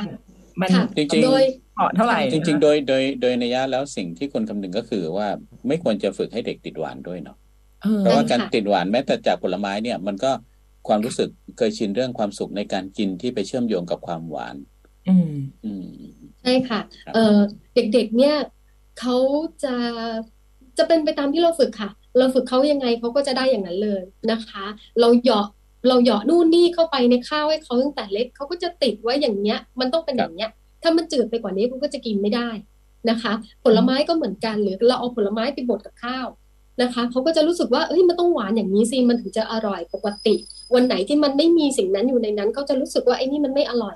[SPEAKER 3] มัน
[SPEAKER 4] ค่ะ
[SPEAKER 5] จริงๆ
[SPEAKER 4] โดย
[SPEAKER 3] เหมาะเท่าไหร่
[SPEAKER 5] จริง ๆ โดยโดยโดยในยะแล้วสิ่งที่คนคำนึงก็คือว่าไม่ควรจะฝึกให้เด็กติดหวานด้วยเนาะ
[SPEAKER 3] เออ
[SPEAKER 5] เพราะว่า
[SPEAKER 4] ใช่
[SPEAKER 5] การ
[SPEAKER 4] ค่ะ
[SPEAKER 5] ติดหวานแม้แต่จากผลไม้เนี่ยมันก็ ความรู้สึกเคยชินเรื่องความสุขในการกินที่ไปเชื่อมโยงกับความหวาน
[SPEAKER 3] อืม
[SPEAKER 5] อืม
[SPEAKER 4] ใช่ค่ะ
[SPEAKER 5] ครับ
[SPEAKER 4] เออเด็กๆ เนี่ยเขาจะจะเป็นไปตามที่เราฝึกค่ะ เราฝึกเขายังไงเขาก็จะได้อย่างนั้นเลยนะคะ เราเหยาะเราเหยาะนู่นนี่เข้าไปในข้าวให้เขาตั้งแต่เล็กเขาก็จะติดไว้อย่างเงี้ย มันต้องเป็นอย่างเงี้ย ถ้ามันจืดไปกว่านี้เขาก็จะกินไม่ได้นะคะ ผลไม้ก็เหมือนกันหรือเราเอาผลไม้ไปบดกับข้าวนะคะเขาก็จะรู้สึกว่าเอ้ยมันต้องหวานอย่างนี้สิมันถึงจะอร่อยปกติ วันไหนที่มันไม่มีสิ่งนั้นอยู่ในนั้นเขาจะรู้สึกว่าไอ้นี่มันไม่อร่อย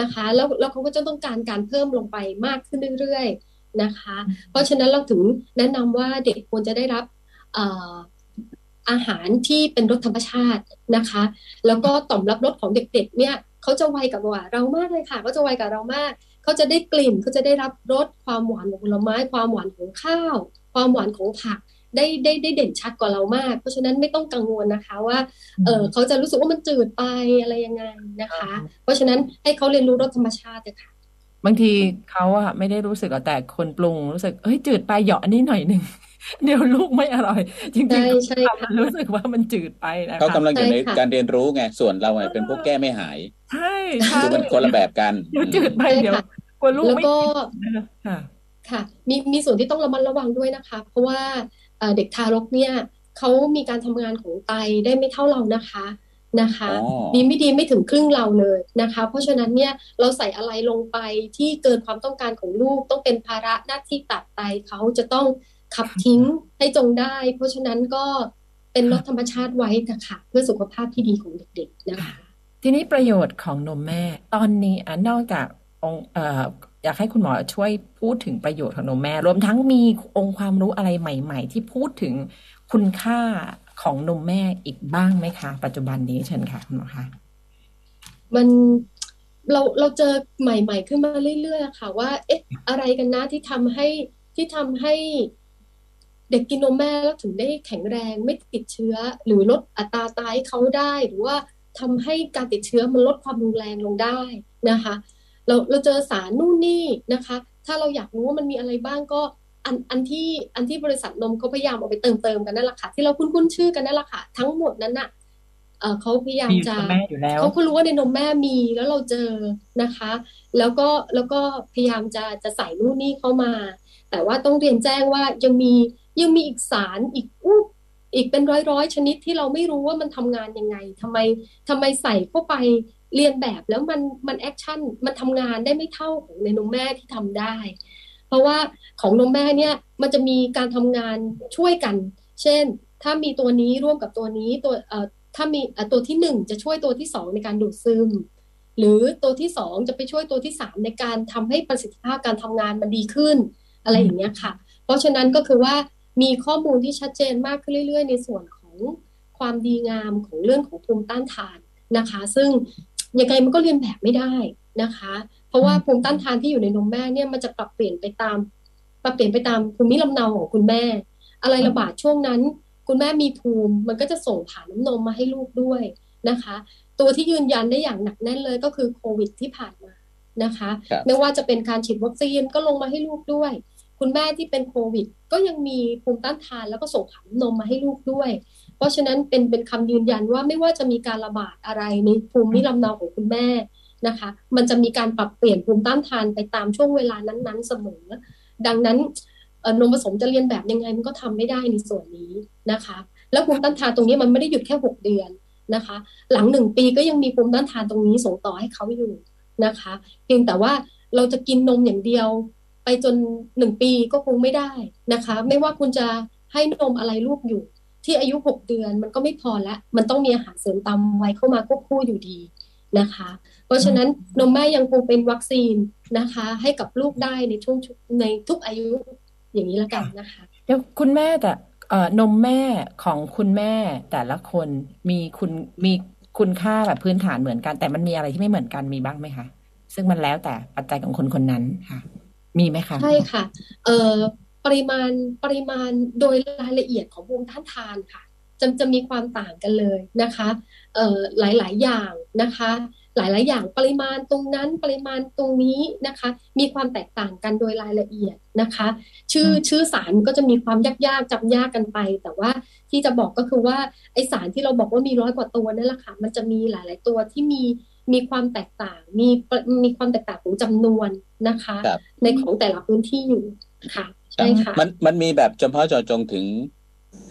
[SPEAKER 4] นะคะ แล้วแล้วเขาก็จะต้องการการเพิ่มลงไปมากขึ้นเรื่อยๆนะคะ เพราะฉะนั้นเราถึงแนะนำว่าเด็กควรจะได้รับเอ่ออาหารที่เป็นรสธรรมชาตินะคะ แล้วก็ต่อมรับรสของเด็กๆเนี่ยเขาจะไวกับว่าเรามากเลยค่ะเขาจะไวกับเรามากเขาจะได้กลิ่นเขาจะได้รับรสความหวานของผลไม้ ความหวานของข้าว ความหวานของผัก ได้ได้ได้เด่นชัดกว่าเรามาก เพราะฉะนั้นไม่ต้องกังวลนะคะว่าเออเขาจะรู้สึกว่ามันจืดไปอะไรยังไงนะคะ เพราะฉะนั้นให้เขาเรียนรู้รสธรรมชาติเลยค่ะ
[SPEAKER 3] บางทีเขาอะไม่ได้รู้สึกหรอกแต่คนปรุงรู้สึกเฮ้ยจืดไปเหยาะอันนี้หน่อยหนึ่งเดี๋ยวลูกไม่อร่อย จริง
[SPEAKER 4] ใช่
[SPEAKER 3] ๆ
[SPEAKER 4] ใช่ค่ะ
[SPEAKER 3] รู้สึกว่ามันจืดไปนะ
[SPEAKER 5] เขา
[SPEAKER 3] คะ
[SPEAKER 5] กำลังอยู่ใน
[SPEAKER 4] ใช่ค่ะ
[SPEAKER 5] การเรียนรู้ไงส่วนเราเนี่ยเป็นพวกแก้ไม่หาย
[SPEAKER 3] ใช่ใช่
[SPEAKER 5] คือมันคนละแบบกัน
[SPEAKER 3] เดี๋ยวจืดไป
[SPEAKER 4] ใช่
[SPEAKER 3] เดี๋ยว
[SPEAKER 4] ค่ะ
[SPEAKER 3] กลัวลูก
[SPEAKER 4] แล้ว
[SPEAKER 3] ไม่
[SPEAKER 4] ก็
[SPEAKER 3] กินนะคะค่ะ
[SPEAKER 4] ค่ะ มีมีส่วนที่ต้องระมัดระวังด้วยนะคะ เพราะว่า เอ่อเด็กทารกเนี่ยเขามีการทำงานของไตได้ไม่เท่าเรานะคะนะคะ
[SPEAKER 5] อ๋อ
[SPEAKER 4] ดีไม่ดีไม่ถึงครึ่งเราเลยนะคะ เพราะฉะนั้นเนี่ยเราใส่อะไรลงไปที่เกินความต้องการของลูกต้องเป็นภาระหน้าที่ตัดไตเขาจะต้องขับทิ้งให้จงได้ เพราะฉะนั้นก็เป็นรสธรรมชาติไว้นะคะเพื่อสุขภาพที่ดีของเด็กๆนะคะ
[SPEAKER 3] ทีนี้ประโยชน์ของนมแม่ ตอนนี้อะนอกจากองค์เอ่ อยากให้คุณหมอช่วยพูดถึงประโยชน์ของนมแม่ รวมทั้งมีองค์ความรู้อะไรใหม่ ๆ ที่พูดถึงคุณค่าของนมแม่อีกบ้างไหมคะ ปัจจุบันนี้เชิญค่ะคุณหมอคะ
[SPEAKER 4] มันเราเราเจอใหม่ ๆ ขึ้นมาเรื่อยๆค่ะ ว่า เอ๊ะ อะไรกันนะที่ทำให้ที่ทำให้เด็กกินนมแม่แล้วถึงได้แข็งแรงไม่ติดเชื้อ หรือลดอัตราตายเขาได้ หรือว่าทำให้การติดเชื้อมันลดความรุนแรงลงได้นะคะ เราเราเจอสารนู่นนี่นะคะ ถ้าเราอยากรู้ว่ามันมีอะไรบ้างก็อันอันที่อันที่บริษัทนมเขาพยายามเอาไปเติมเติมกันนั่นแหละค่ะที่เราคุ้นๆชื่อกันนั่นแหละค่ะทั้งหมดนั้นน่ะเอ่อเขาพยายาม
[SPEAKER 3] มี
[SPEAKER 4] จะ
[SPEAKER 3] นมแม่อยู่แล้ว
[SPEAKER 4] เขาก็รู้ว่าในนมแม่มีแล้วเราเจอนะคะ แล้วก็แล้วก็พยายามจะจะใส่นู่นนี่เข้ามา แต่ว่าต้องเรียนแจ้งว่ายังมียังมีอีกสารอีกอู้อีกเป็นร้อยร้อยๆชนิดที่เราไม่รู้ว่ามันทำงานยังไงทำไมทำไมใส่เข้าไป เลียนแบบแล้วมันมัน action มันทำงานได้ไม่เท่าของในนมแม่ที่ทำได้ เพราะว่าของนมแม่เนี่ยมันจะมีการทำงานช่วยกัน เช่น ถ้ามีตัวนี้ร่วมกับตัวนี้ตัวเอ่อถ้ามีเอ่อตัวที่หนึ่งจะช่วยตัวที่สองในการดูดซึม หรือตัวที่สองจะไปช่วยตัวที่สามในการทำให้ประสิทธิภาพการทำงานมันดีขึ้น อะไรอย่างเงี้ยค่ะ เพราะฉะนั้นก็คือว่ามีข้อมูลที่ชัดเจนมากขึ้นเรื่อย ๆ ในส่วนของความดีงามของเรื่องของภูมิต้านทานนะคะ ซึ่ง ยังไงมันก็เรียนแบบไม่ได้นะคะ เพราะว่าภูมิต้านทานที่อยู่ในนมแม่เนี่ยมันจะปรับเปลี่ยนไปตาม ปรับเปลี่ยนไปตามภูมิลำเนาของคุณแม่ อะไรระบาดช่วงนั้น คุณแม่มีภูมิมันก็จะส่งผ่านน้ำนมมาให้ลูกด้วยนะคะ ตัวที่ยืนยันได้อย่างหนักแน่นเลยก็คือโควิดที่ผ่านมานะคะ
[SPEAKER 5] ครับ
[SPEAKER 4] ไม่ว่าจะเป็นการฉีดวัคซีนก็ลงมาให้ลูกด้วย คุณแม่ที่เป็นโควิด ก็ยังมีภูมิต้านทานแล้วก็ส่งผ่านน้ำนมมาให้ลูกด้วยเพ ราะฉะนั้นเป็นเป็นคำยืนยันว่าไม่ว่าจะมีการระบาดอะไรในภูมิลำเนาของคุณแม่นะคะ มันจะมีการปรับเปลี่ยนภูมิต้านทานไปตามช่วงเวลานั้น ๆ เสมอ ดังนั้นนมผสมจะเรียนแบบยังไงมันก็ทำไม่ได้ในส่วนนี้นะคะ แล้วภูมิต้านทานตรงนี้มันไม่ได้หยุดแค่หกเดือนนะคะ หลังหนึ่งปีก็ยังมีภูมิต้านทานตรงนี้ส่งต่อให้เขาอยู่นะคะ เพียงแต่ว่าเราจะกินนมอย่างเดียว ไปจนหนึ่งปีก็คงไม่ได้นะคะ ไม่ว่าคุณจะให้นมอะไรลูกอยู่ ที่อายุหกเดือนมันก็ไม่พอละ มันต้องมีอาหารเสริมตามวัยเข้ามาควบคู่อยู่ดีนะคะ เพราะฉะนั้นนมแม่ยังคงเป็นวัคซีนนะคะ ให้กับลูกได้ในช่วงในทุกอายุอย่างนี้ละกันนะคะ
[SPEAKER 3] เดี๋ยวคุณแม่แต่เอ่อนมแม่ของคุณแม่แต่ละคนมีคุณมีคุณค่าแบบพื้นฐานเหมือนกัน แต่มันมีอะไรที่ไม่เหมือนกันมีบ้างไหมคะซึ่งมันแล้วแต่ปัจจัยของคนคนนั้นค่ะ มีไหมคะ
[SPEAKER 4] ใช่ค่ะ เอ่อ ปริมาณปริมาณโดยรายละเอียดของภูมิต้านทานค่ะจะจะมีความต่างกันเลยนะคะเอ่อหลาย ๆ อย่างนะคะ หลาย ๆ อย่างปริมาณตรงนั้นปริมาณตรงนี้นะคะ มีความแตกต่างกันโดยรายละเอียดนะคะ ชื่อชื่อสารก็จะมีความยากๆจำยากกันไป แต่ว่าที่จะบอกก็คือว่าไอสารที่เราบอกว่ามีร้อยกว่าตัวนั่นแหละค่ะมันจะมีหลาย ๆ ตัวที่มีมีความแตกต่าง มีมีความแตกต่างของจำนวนนะคะ
[SPEAKER 5] ครับ
[SPEAKER 4] ในของแต่ละพื้นที่อยู่ค่ะ ใช่ค่ะ
[SPEAKER 5] มันมันมีแบบเฉพาะเจาะจงถึง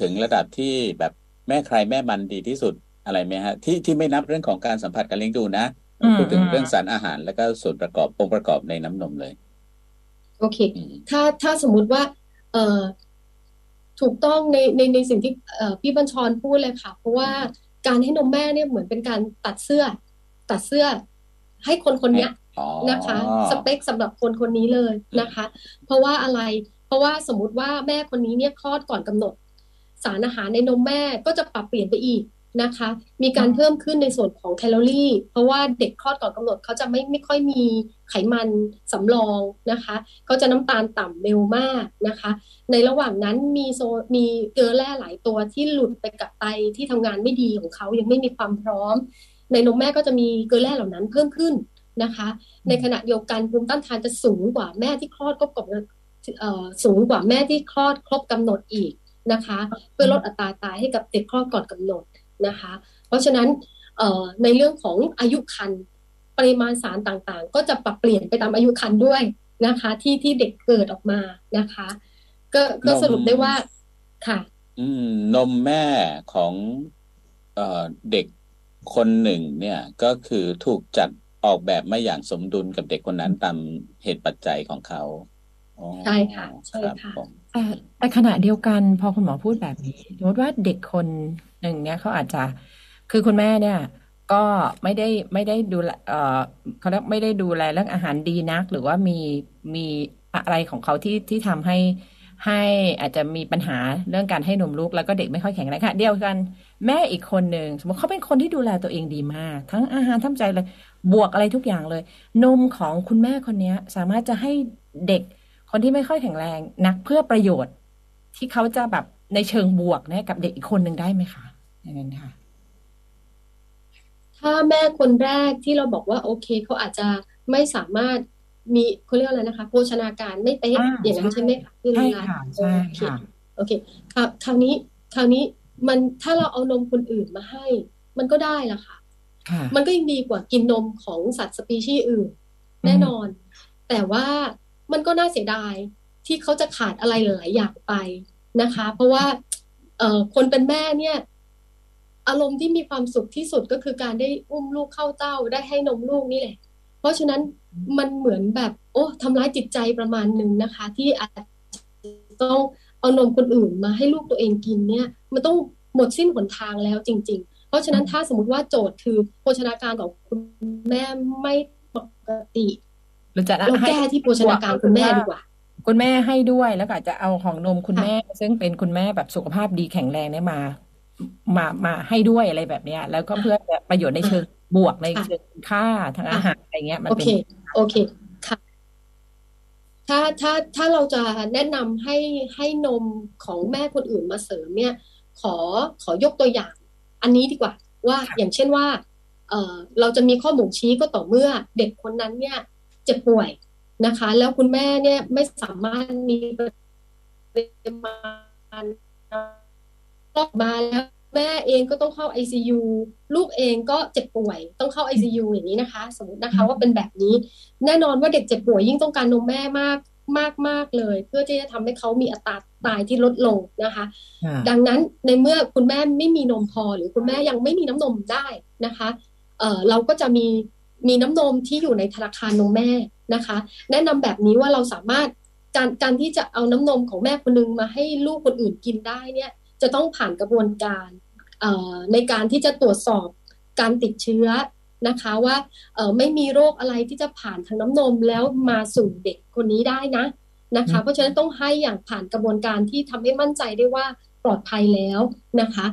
[SPEAKER 5] ถึงระดับที่แบบแม่ใครแม่มันดีที่สุดอะไรไหมฮะ ที่ที่ไม่นับเรื่องของการสัมผัสการเลี้ยงดูนะ
[SPEAKER 3] อืม
[SPEAKER 5] พูดถึง
[SPEAKER 3] อืม
[SPEAKER 5] เรื่องสารอาหารแล้วก็ส่วนประกอบองค์ประกอบในน้ำนมเลย
[SPEAKER 4] โอเค
[SPEAKER 5] อืม
[SPEAKER 4] ถ้าถ้าสมมุติว่า เอ่อถูกต้องในในในสิ่งที่เอ่อพี่บัญชรพูดเลยค่ะ เพราะว่าการให้นมแม่เนี่ยเหมือนเป็นการตัดเสื้อ ตัดเสื้อ ให้คนคนเนี้ย
[SPEAKER 5] อ๋อ
[SPEAKER 4] นะคะ สเปคสำหรับคนคนนี้เลยนะคะ เพราะว่าอะไรเพ ราะว่าสมมติว่าแม่คนนี้เนี่ยคลอดก่อนกำหนด สารอาหารในนมแม่ก็จะปรับเปลี่ยนไปอีกนะคะ มีการเพิ่มขึ้นในส่วนของแคลอรี่ เพราะว่าเด็กคลอดก่อนกำหนดเขาจะไม่ไม่ค่อยมีไขมันสำรองนะคะเขาจะน้ำตาลต่ำเร็วมากนะคะ ในระหว่างนั้นมีโซมีเกลือแร่หลายตัวที่หลุดไปกับไตที่ทำงานไม่ดีของเขายังไม่มีความพร้อม ในนมแม่ก็จะมีเกลือแร่เหล่านั้นเพิ่มขึ้นนะคะ ในขณะเดียวกันภูมิต้านทานจะสูงกว่าแม่ที่คลอดครบกำหน สูงกว่าแม่ที่คลอดครบกำหนดอีกนะคะ เพื่อลดอัตราตายให้กับเด็กคลอดก่อนกำหนดนะคะ เพราะฉะนั้นเอ่อในเรื่องของอายุครรภ์ปริมาณสารต่างๆ ก็จะปรับเปลี่ยนไปตามอายุครรภ์ด้วยนะคะ ที่ที่เด็กเกิดออกมานะคะ ก็ก็
[SPEAKER 5] นม
[SPEAKER 4] สรุปได้ว่าค่ะ
[SPEAKER 5] อืมนมแม่ของเอ่อเด็กคนหนึ่งเนี่ยก็คือถูกจัดออกแบบมาอย่างสมดุลกับเด็กคนนั้นตามเหตุปัจจัยของเขาอ๋อ
[SPEAKER 4] ใช่ค่ะใช่
[SPEAKER 5] รับ
[SPEAKER 4] ค่ะ
[SPEAKER 5] ผม
[SPEAKER 3] แต่แต่ขณะเดียวกัน พอคุณหมอพูดแบบนี้สมมติว่าเด็กคนหนึ่งเนี่ยเขาอาจจะคือคุณแม่เนี่ย ก็ไม่ได้ไม่ได้ดูแลเอ่อเขาเรียกไม่ได้ดูแลเรื่องอาหารดีนัก หรือว่ามีมีอะไรของเขาที่ที่ทำให้ให้อาจจะมีปัญหาเรื่องการให้นมลูกแล้วก็เด็กไม่ค่อยแข็งแรงค่ะ เดียวกันแม่อีกคนหนึ่งสมมติเขาเป็นคนที่ดูแลตัวเองดีมาก ทั้งอาหารทั้งใจเลย บวกอะไรทุกอย่างเลย นมของคุณแม่คนเนี้ยสามารถจะให้เด็ก คนที่ไม่ค่อยแข็งแรงนักเพื่อประโยชน์ที่เขาจะแบบในเชิงบวกเนี่ยกับเด็กอีกคนหนึ่งได้ไหมคะอย่างนั้นค่ะ
[SPEAKER 4] ถ้าแม่คนแรกที่เราบอกว่าโอเคเขาอาจจะไม่สามารถมีเขาเรียกอะไรนะคะโภชนาการไม่เป๊ะ
[SPEAKER 3] อ่า
[SPEAKER 4] อย่างนั้น
[SPEAKER 3] ใช่
[SPEAKER 4] ใช่ไหมคะพี่
[SPEAKER 3] ใช่
[SPEAKER 4] ลีลา
[SPEAKER 3] ค่ะใช่
[SPEAKER 4] โอเค
[SPEAKER 3] ค่ะ
[SPEAKER 4] โอเคคราวคราวนี้คราวนี้มันถ้าเราเอานมคนอื่นมาให้ มันก็ได้ละค่ะ
[SPEAKER 3] ค่ะ
[SPEAKER 4] มันก็ยังดีกว่ากินนมของสัตว์สปีชีส์อื่น แน่นอน แต่ว่า มันก็น่าเสียดายที่เขาจะขาดอะไรหลายอย่างไปนะคะ เพราะว่าเออคนเป็นแม่เนี่ย อารมณ์ที่มีความสุขที่สุดก็คือการได้อุ้มลูกเข้าเต้าได้ให้นมลูกนี่แหละ เพราะฉะนั้นมันเหมือนแบบ โอ้ทำร้ายจิตใจประมาณหนึ่งนะคะ ที่อาจจะต้องเอานมคนอื่นมาให้ลูกตัวเองกินเนี่ย มันต้องหมดสิ้นหนทางแล้วจริง ๆ เพราะฉะนั้นถ้าสมมติว่าโจทย์คือโภชนาการของคุณแม่ไม่ปกติ
[SPEAKER 3] หรือจะ
[SPEAKER 4] เราแก้ที่โภชนาการคุณแม่ดีกว่า
[SPEAKER 3] คุณแม่ให้ด้วยแล้วก็อาจจะเอาของนมคุณ
[SPEAKER 4] ค่ะ
[SPEAKER 3] แม่ ซึ่งเป็นคุณแม่แบบสุขภาพดีแข็งแรงเนี่ยมา มามาให้ด้วยอะไรแบบเนี้ย แล้วก็เพื่อประโยชน์ในเชิงบวกในเชิงคุณค่าทางอาหารอะไรเงี้ยมัน
[SPEAKER 4] โอ
[SPEAKER 3] เป็น
[SPEAKER 4] เคโอเคค่ะ ถ้าถ้าถ้าเราจะแนะนำให้ให้นมของแม่คนอื่นมาเสริมเนี่ย ขอขอยกตัวอย่าง อันนี้ดีกว่า ว่าอย่างเช่นว่า เออเราจะมีข้อบ่งชี้ก็ต่อเมื่อเด็กคนนั้นเนี่ย เจ็บป่วยนะคะ แล้วคุณแม่เนี่ยไม่สามารถมีปริมาณออกมาแล้วแม่เองก็ต้องเข้า ICU ลูกเองก็เจ็บป่วย ต้องเข้า ICU อย่างนี้นะคะ สมมตินะคะว่าเป็นแบบนี้ แน่นอนว่าเด็กเจ็บป่วยยิ่งต้องการนมแม่มากมากมากเลย เพื่อที่จะทำให้เขามีอัตราตายที่ลดลงนะคะ
[SPEAKER 3] ค่ะ
[SPEAKER 4] ดังนั้นในเมื่อคุณแม่ไม่มีนมพอหรือคุณแม่ยังไม่มีน้ำนมได้นะคะเอ่อเราก็จะมี มีน้ำนมที่อยู่ในธนาคารนมแม่นะคะ แนะนำแบบนี้ว่าเราสามารถการการที่จะเอาน้ำนมของแม่คนนึงมาให้ลูกคนอื่นกินได้เนี่ยจะต้องผ่านกระบวนการเอ่อในการที่จะตรวจสอบการติดเชื้อนะคะว่าเอ่อไม่มีโรคอะไรที่จะผ่านทางน้ำนมแล้วมาสู่เด็กคนนี้ได้นะนะคะ เพราะฉะนั้นต้องให้อย่างผ่านกระบวนการที่ทำให้มั่นใจได้ว่าปลอดภัยแล้วนะคะ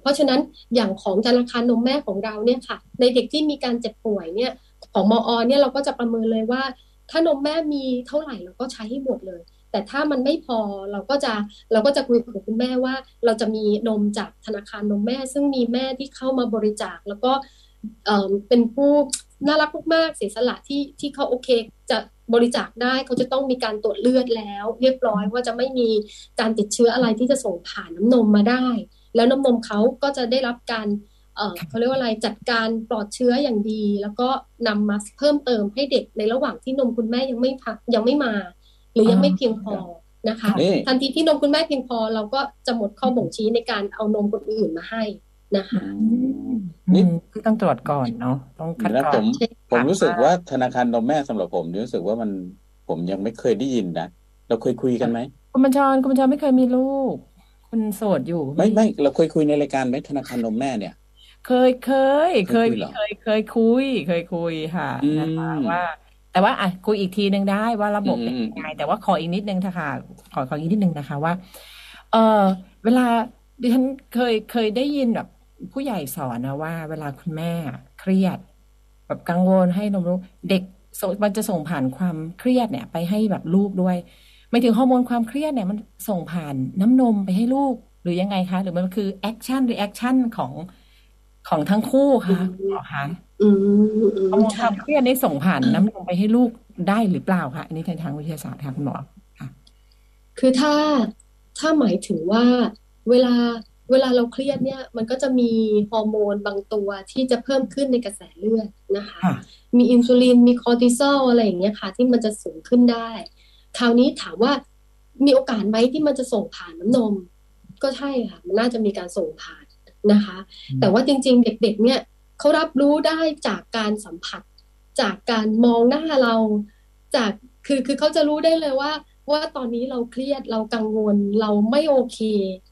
[SPEAKER 4] เพราะฉะนั้นอย่างของธนาคารนมแม่ของเราเนี่ยค่ะ ในเด็กที่มีการเจ็บป่วยเนี่ยของมอเนี่ยเราก็จะประเมินเลยว่า ถ้านมแม่มีเท่าไหร่เราก็ใช้ให้หมดเลย แต่ถ้ามันไม่พอเราก็จะเราก็จะคุยกับคุณแม่ว่า เราจะมีนมจากธนาคารนมแม่ ซึ่งมีแม่ที่เข้ามาบริจาคแล้วก็เป็นผู้น่ารักมากๆเสียสละที่ที่เขาโอเคจะบริจาคได้เขาจะต้องมีการตรวจเลือดแล้ว เรียบร้อยว่าจะไม่มีการติดเชื้ออะไรที่จะส่งผ่านน้ำนมมาได้ แล้วน้ำนมเขาก็จะได้รับการเเขาเรียกว่าอะไรจัดการปลอดเชื้ออย่างดี แล้วก็นำมาเพิ่มเติมให้เด็กในระหว่างที่นมคุณแม่ยังไม่พักยังไม่มา หรือยังไม่เพียงพอนะคะทันทีที่นมคุณแม่เพียงพอ เราก็จะหมดข้อบ่งชี้ในการเอานมคนอื่นมาให้นะคะ
[SPEAKER 3] นี่คือต้องตรวจก่อนเนาะต้องคัดกรอง
[SPEAKER 5] ผมผมรู้สึกว่าธนาคารนมแม่สำหรับผมรู้สึกว่ามันผมยังไม่เคยได้ยินนะเราเคยคุยกันไหม
[SPEAKER 3] คุณบัญชรคุณบัญชรไม่เคยมีลูก คุณโสดอยู่
[SPEAKER 5] ไม่ไม่เราเคยคุยในรายการไหมธนาคารนมแม่เนี่ย
[SPEAKER 3] เคยเคย เคยเคยเคยคุย เคยคุยค่ะนะคะว่า แต่ว่าอะคุยอีกทีหนึ่งได้ว่าระบบเป็นยังไงแต่ว่าขออีกนิดนึงค่ะขอขออีกนิดนึงนะคะว่า เออเวลาดิฉันเคยเคยได้ยินแบบผู้ใหญ่สอนนะว่า เวลาคุณแม่เครียด แบบกังวลให้นมลูกเด็กมันจะส่งผ่านความเครียดเนี่ย ไปให้แบบลูกด้วย หมายถึงฮอร์โมนความเครียดเนี่ยมันส่งผ่านน้ำนมไปให้ลูกหรือยังไงคะ หรือมันคือ action reaction ของของทั้งคู่ค่ะหรอคะฮอร์โมนความเครียดนี่ส่งผ่านน้ำนมไปให้ลูกได้หรือเปล่าคะอันนี้ในทางวิทยาศาสตร์ค่ะคุณหมอค่ะ
[SPEAKER 4] คือถ้าถ้าหมายถึงว่าเวลาเวลาเราเครียดเนี่ยมันก็จะมีฮอร์โมนบางตัวที่จะเพิ่มขึ้นในกระแสเลือดนะคะ มีอินซูลินมีคอร์ติซอลอะไรอย่างเงี้ยค่ะ ที่มันจะสูงขึ้นได้ คราวนี้ถามว่ามีโอกาสไหมที่มันจะส่งผ่านน้ำนม ก็ใช่ค่ะ มันน่าจะมีการส่งผ่านนะคะ แต่ว่าจริง ๆ เด็ก ๆ เนี่ยเขารับรู้ได้จากการสัมผัส จากการมองหน้าเรา จากคือคือเขาจะรู้ได้เลยว่า ว่าตอนนี้เราเครียดเรากังวลเราไม่โอเค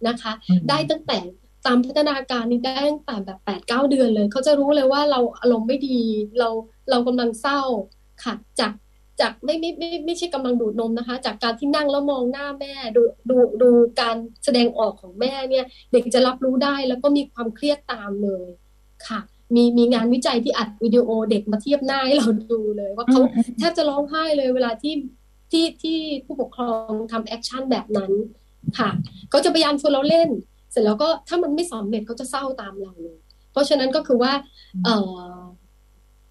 [SPEAKER 4] นะคะ ได้ตั้งแต่ตามพัฒนาการนี้ได้ตั้งแต่แบบแปดเก้าเดือนเลย เขาจะรู้เลยว่าเราอารมณ์ไม่ดี เราเรากำลังเศร้าค่ะ จาก จากไม่ไม่ไม่ไม่ใช่กำลังดูดนมนะคะ จากการที่นั่งแล้วมองหน้าแม่ดูดูดูการแสดงออกของแม่เนี่ย เด็กจะรับรู้ได้แล้วก็มีความเครียดตามเลยค่ะ มีมีงานวิจัยที่อัดวิดีโอเด็กมาเทียบหน้าให้เราดูเลย ว่าเขาแทบจะร้องไห้เลยเวลาที่ที่ที่ผู้ปกครองทำ action แบบนั้นค่ะเขาจะพยายามชวนเราเล่น เสร็จแล้วก็ถ้ามันไม่สำเร็จเขาจะเศร้าตามเราเลย เพราะฉะนั้นก็คือว่า เอ่อ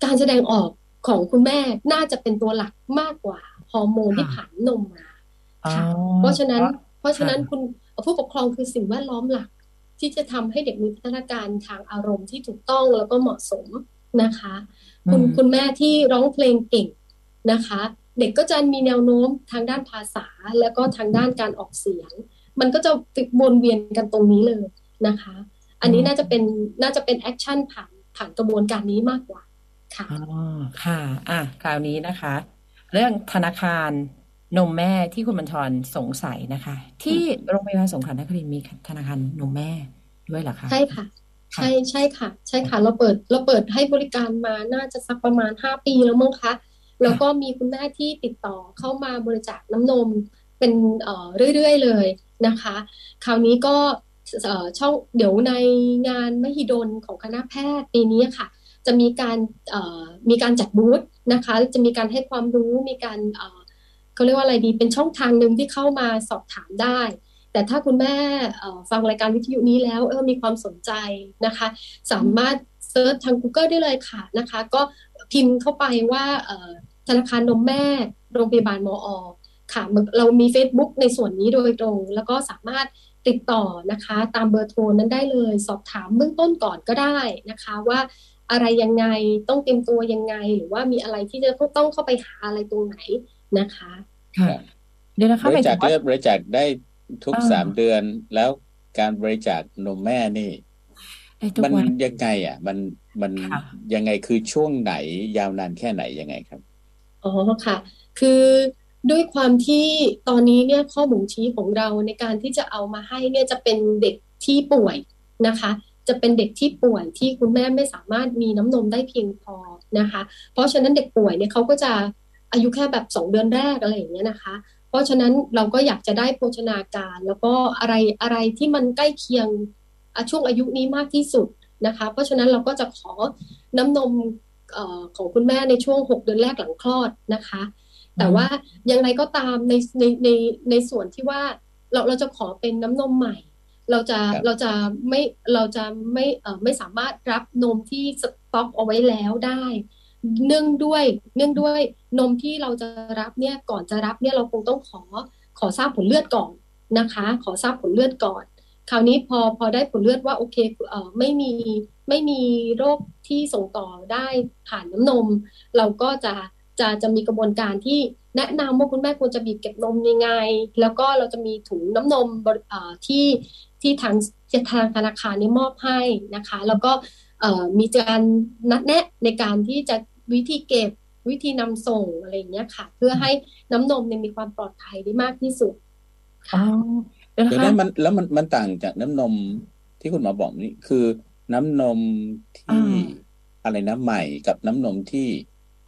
[SPEAKER 4] การแสดงออก ของคุณแม่น่าจะเป็นตัวหลักมากกว่าฮอร์โมนที่ผ่านนมมาค่ะเพราะฉะนั้น เพราะฉะนั้นคุณผู้ปกครองคือสิ่งแวดล้อมหลัก ที่จะทำให้เด็กมีพัฒนาการทางอารมณ์ที่ถูกต้องแล้วก็เหมาะสมนะคะ คุณคุณแม่ที่ร้องเพลงเก่งนะคะ เด็กก็จะมีแนวโน้มทางด้านภาษาแล้วก็ทางด้านการออกเสียง มันก็จะติดวนเวียนกันตรงนี้เลยนะคะ อันนี้น่าจะเป็นน่าจะเป็น action ผ่านผ่านกระบวนการนี้มากกว่า ค่ะอ๋อ
[SPEAKER 3] ค่ะ อะ คราวนี้นะคะ เรื่องธนาคารนมแม่ที่คุณบัญชรสงสัยนะคะ ที่โรงพยาบาลสงขลานครินทร์มีธนาคารนมแม่ด้วยเหรอคะ
[SPEAKER 4] ใช่ค่ะ ใช่ใช่ค่ะ ใช่ค่ะ เราเปิดเราเปิดให้บริการมาน่าจะสักประมาณห้าปีแล้วมั้งคะแล้วก็มีคุณแม่ที่ติดต่อเข้ามาบริจาคน้ำนมเป็นเรื่อยๆเลยนะคะ คราวนี้ก็ช่องเดี๋ยวในงานมหิดลของคณะแพทย์ปีนี้ค่ะ จะมีการมีการจัดบูธนะคะ จะมีการให้ความรู้มีการเขาเรียกว่าอะไรดีเป็นช่องทางหนึ่งที่เข้ามาสอบถามได้ แต่ถ้าคุณแม่ฟังรายการวิทยุนี้แล้วเออมีความสนใจนะคะ สามารถเซิร์ชทาง Google ได้เลยค่ะนะคะ ก็พิมพ์เข้าไปว่าธนาคารนมแม่โรงพยาบาลมอค่ะเรามี Facebook ในส่วนนี้โดยตรง แล้วก็สามารถติดต่อนะคะ ตามเบอร์โทรนั้นได้เลย สอบถามเบื้องต้นก่อนก็ได้นะคะ ว่า อะไรยังไงต้องเตรียมตัวยังไง หรือว่ามีอะไรที่จะต้องเข้าไปหาอะไรตรงไหนนะคะ
[SPEAKER 3] ค่ะเดี๋ยวนะคะ
[SPEAKER 5] บริจาคเลือดบริจาคได้ทุกสามเดือน แล้วการบริจาคนมแม่นี่มันยังไงอะ มันมันยังไงคือช่วงไหนยาวนานแค่ไหนยังไงครับ
[SPEAKER 4] อ๋อค่ะ คือด้วยความที่ตอนนี้เนี่ยข้อบ่งชี้ของเราในการที่จะเอามาให้เนี่ยจะเป็นเด็กที่ป่วยนะคะ จะเป็นเด็กที่ป่วยที่คุณแม่ไม่สามารถมีน้ำนมได้เพียงพอนะคะ เพราะฉะนั้นเด็กป่วยเนี่ยเขาก็จะอายุแค่แบบสองเดือนแรกอะไรอย่างเงี้ยนะคะ เพราะฉะนั้นเราก็อยากจะได้โภชนาการ แล้วก็อะไรอะไรที่มันใกล้เคียงช่วงอายุนี้มากที่สุดนะคะ เพราะฉะนั้นเราก็จะขอน้ำนมออของคุณแม่ในช่วง 6 เดือนแรกหลังคลอดนะคะ แต่ว่ายังไงก็ตามในในในในส่วนที่ว่าเราเราจะขอเป็นน้ำนมใหม่ เราจะ
[SPEAKER 5] ครับ
[SPEAKER 4] เราจะไม่เราจะไม่เอ่อไม่สามารถรับนมที่สต็อกเอาไว้แล้วได้ เนื่องด้วยเนื่องด้วยนมที่เราจะรับเนี่ยก่อนจะรับเนี่ยเราคงต้องขอขอทราบผลเลือดก่อนนะคะ ขอทราบผลเลือดก่อน คราวนี้พอพอได้ผลเลือดว่าโอเคเอ่อไม่มีไม่มีโรคที่ส่งต่อได้ผ่านน้ำนม เราก็จะจะจะมีกระบวนการที่แนะนำว่าคุณแม่ควรจะบีบเก็บนมยังไง แล้วก็เราจะมีถุงน้ำนมบริเอ่อที่ ที่ทางทางธนาคารนี้มอบให้นะคะ แล้วก็เอ่อมีการนัดแนะในการที่จะวิธีเก็บวิธีนำส่งอะไรอย่างเงี้ยค่ะ เพื่อให้น้ำนมเนี่ยมีความปลอดภัยได้มากที่สุด
[SPEAKER 3] อ๋อ
[SPEAKER 4] ค่ะ
[SPEAKER 3] เดี๋ยวนะ
[SPEAKER 5] เดี๋ยว
[SPEAKER 3] คะ
[SPEAKER 5] นั้นมันแล้วมันมันต่างจากน้ำนมที่คุณหมอบอกนี่คือ น้ำนมที่อะไรนะใหม่กับน้ำนมที่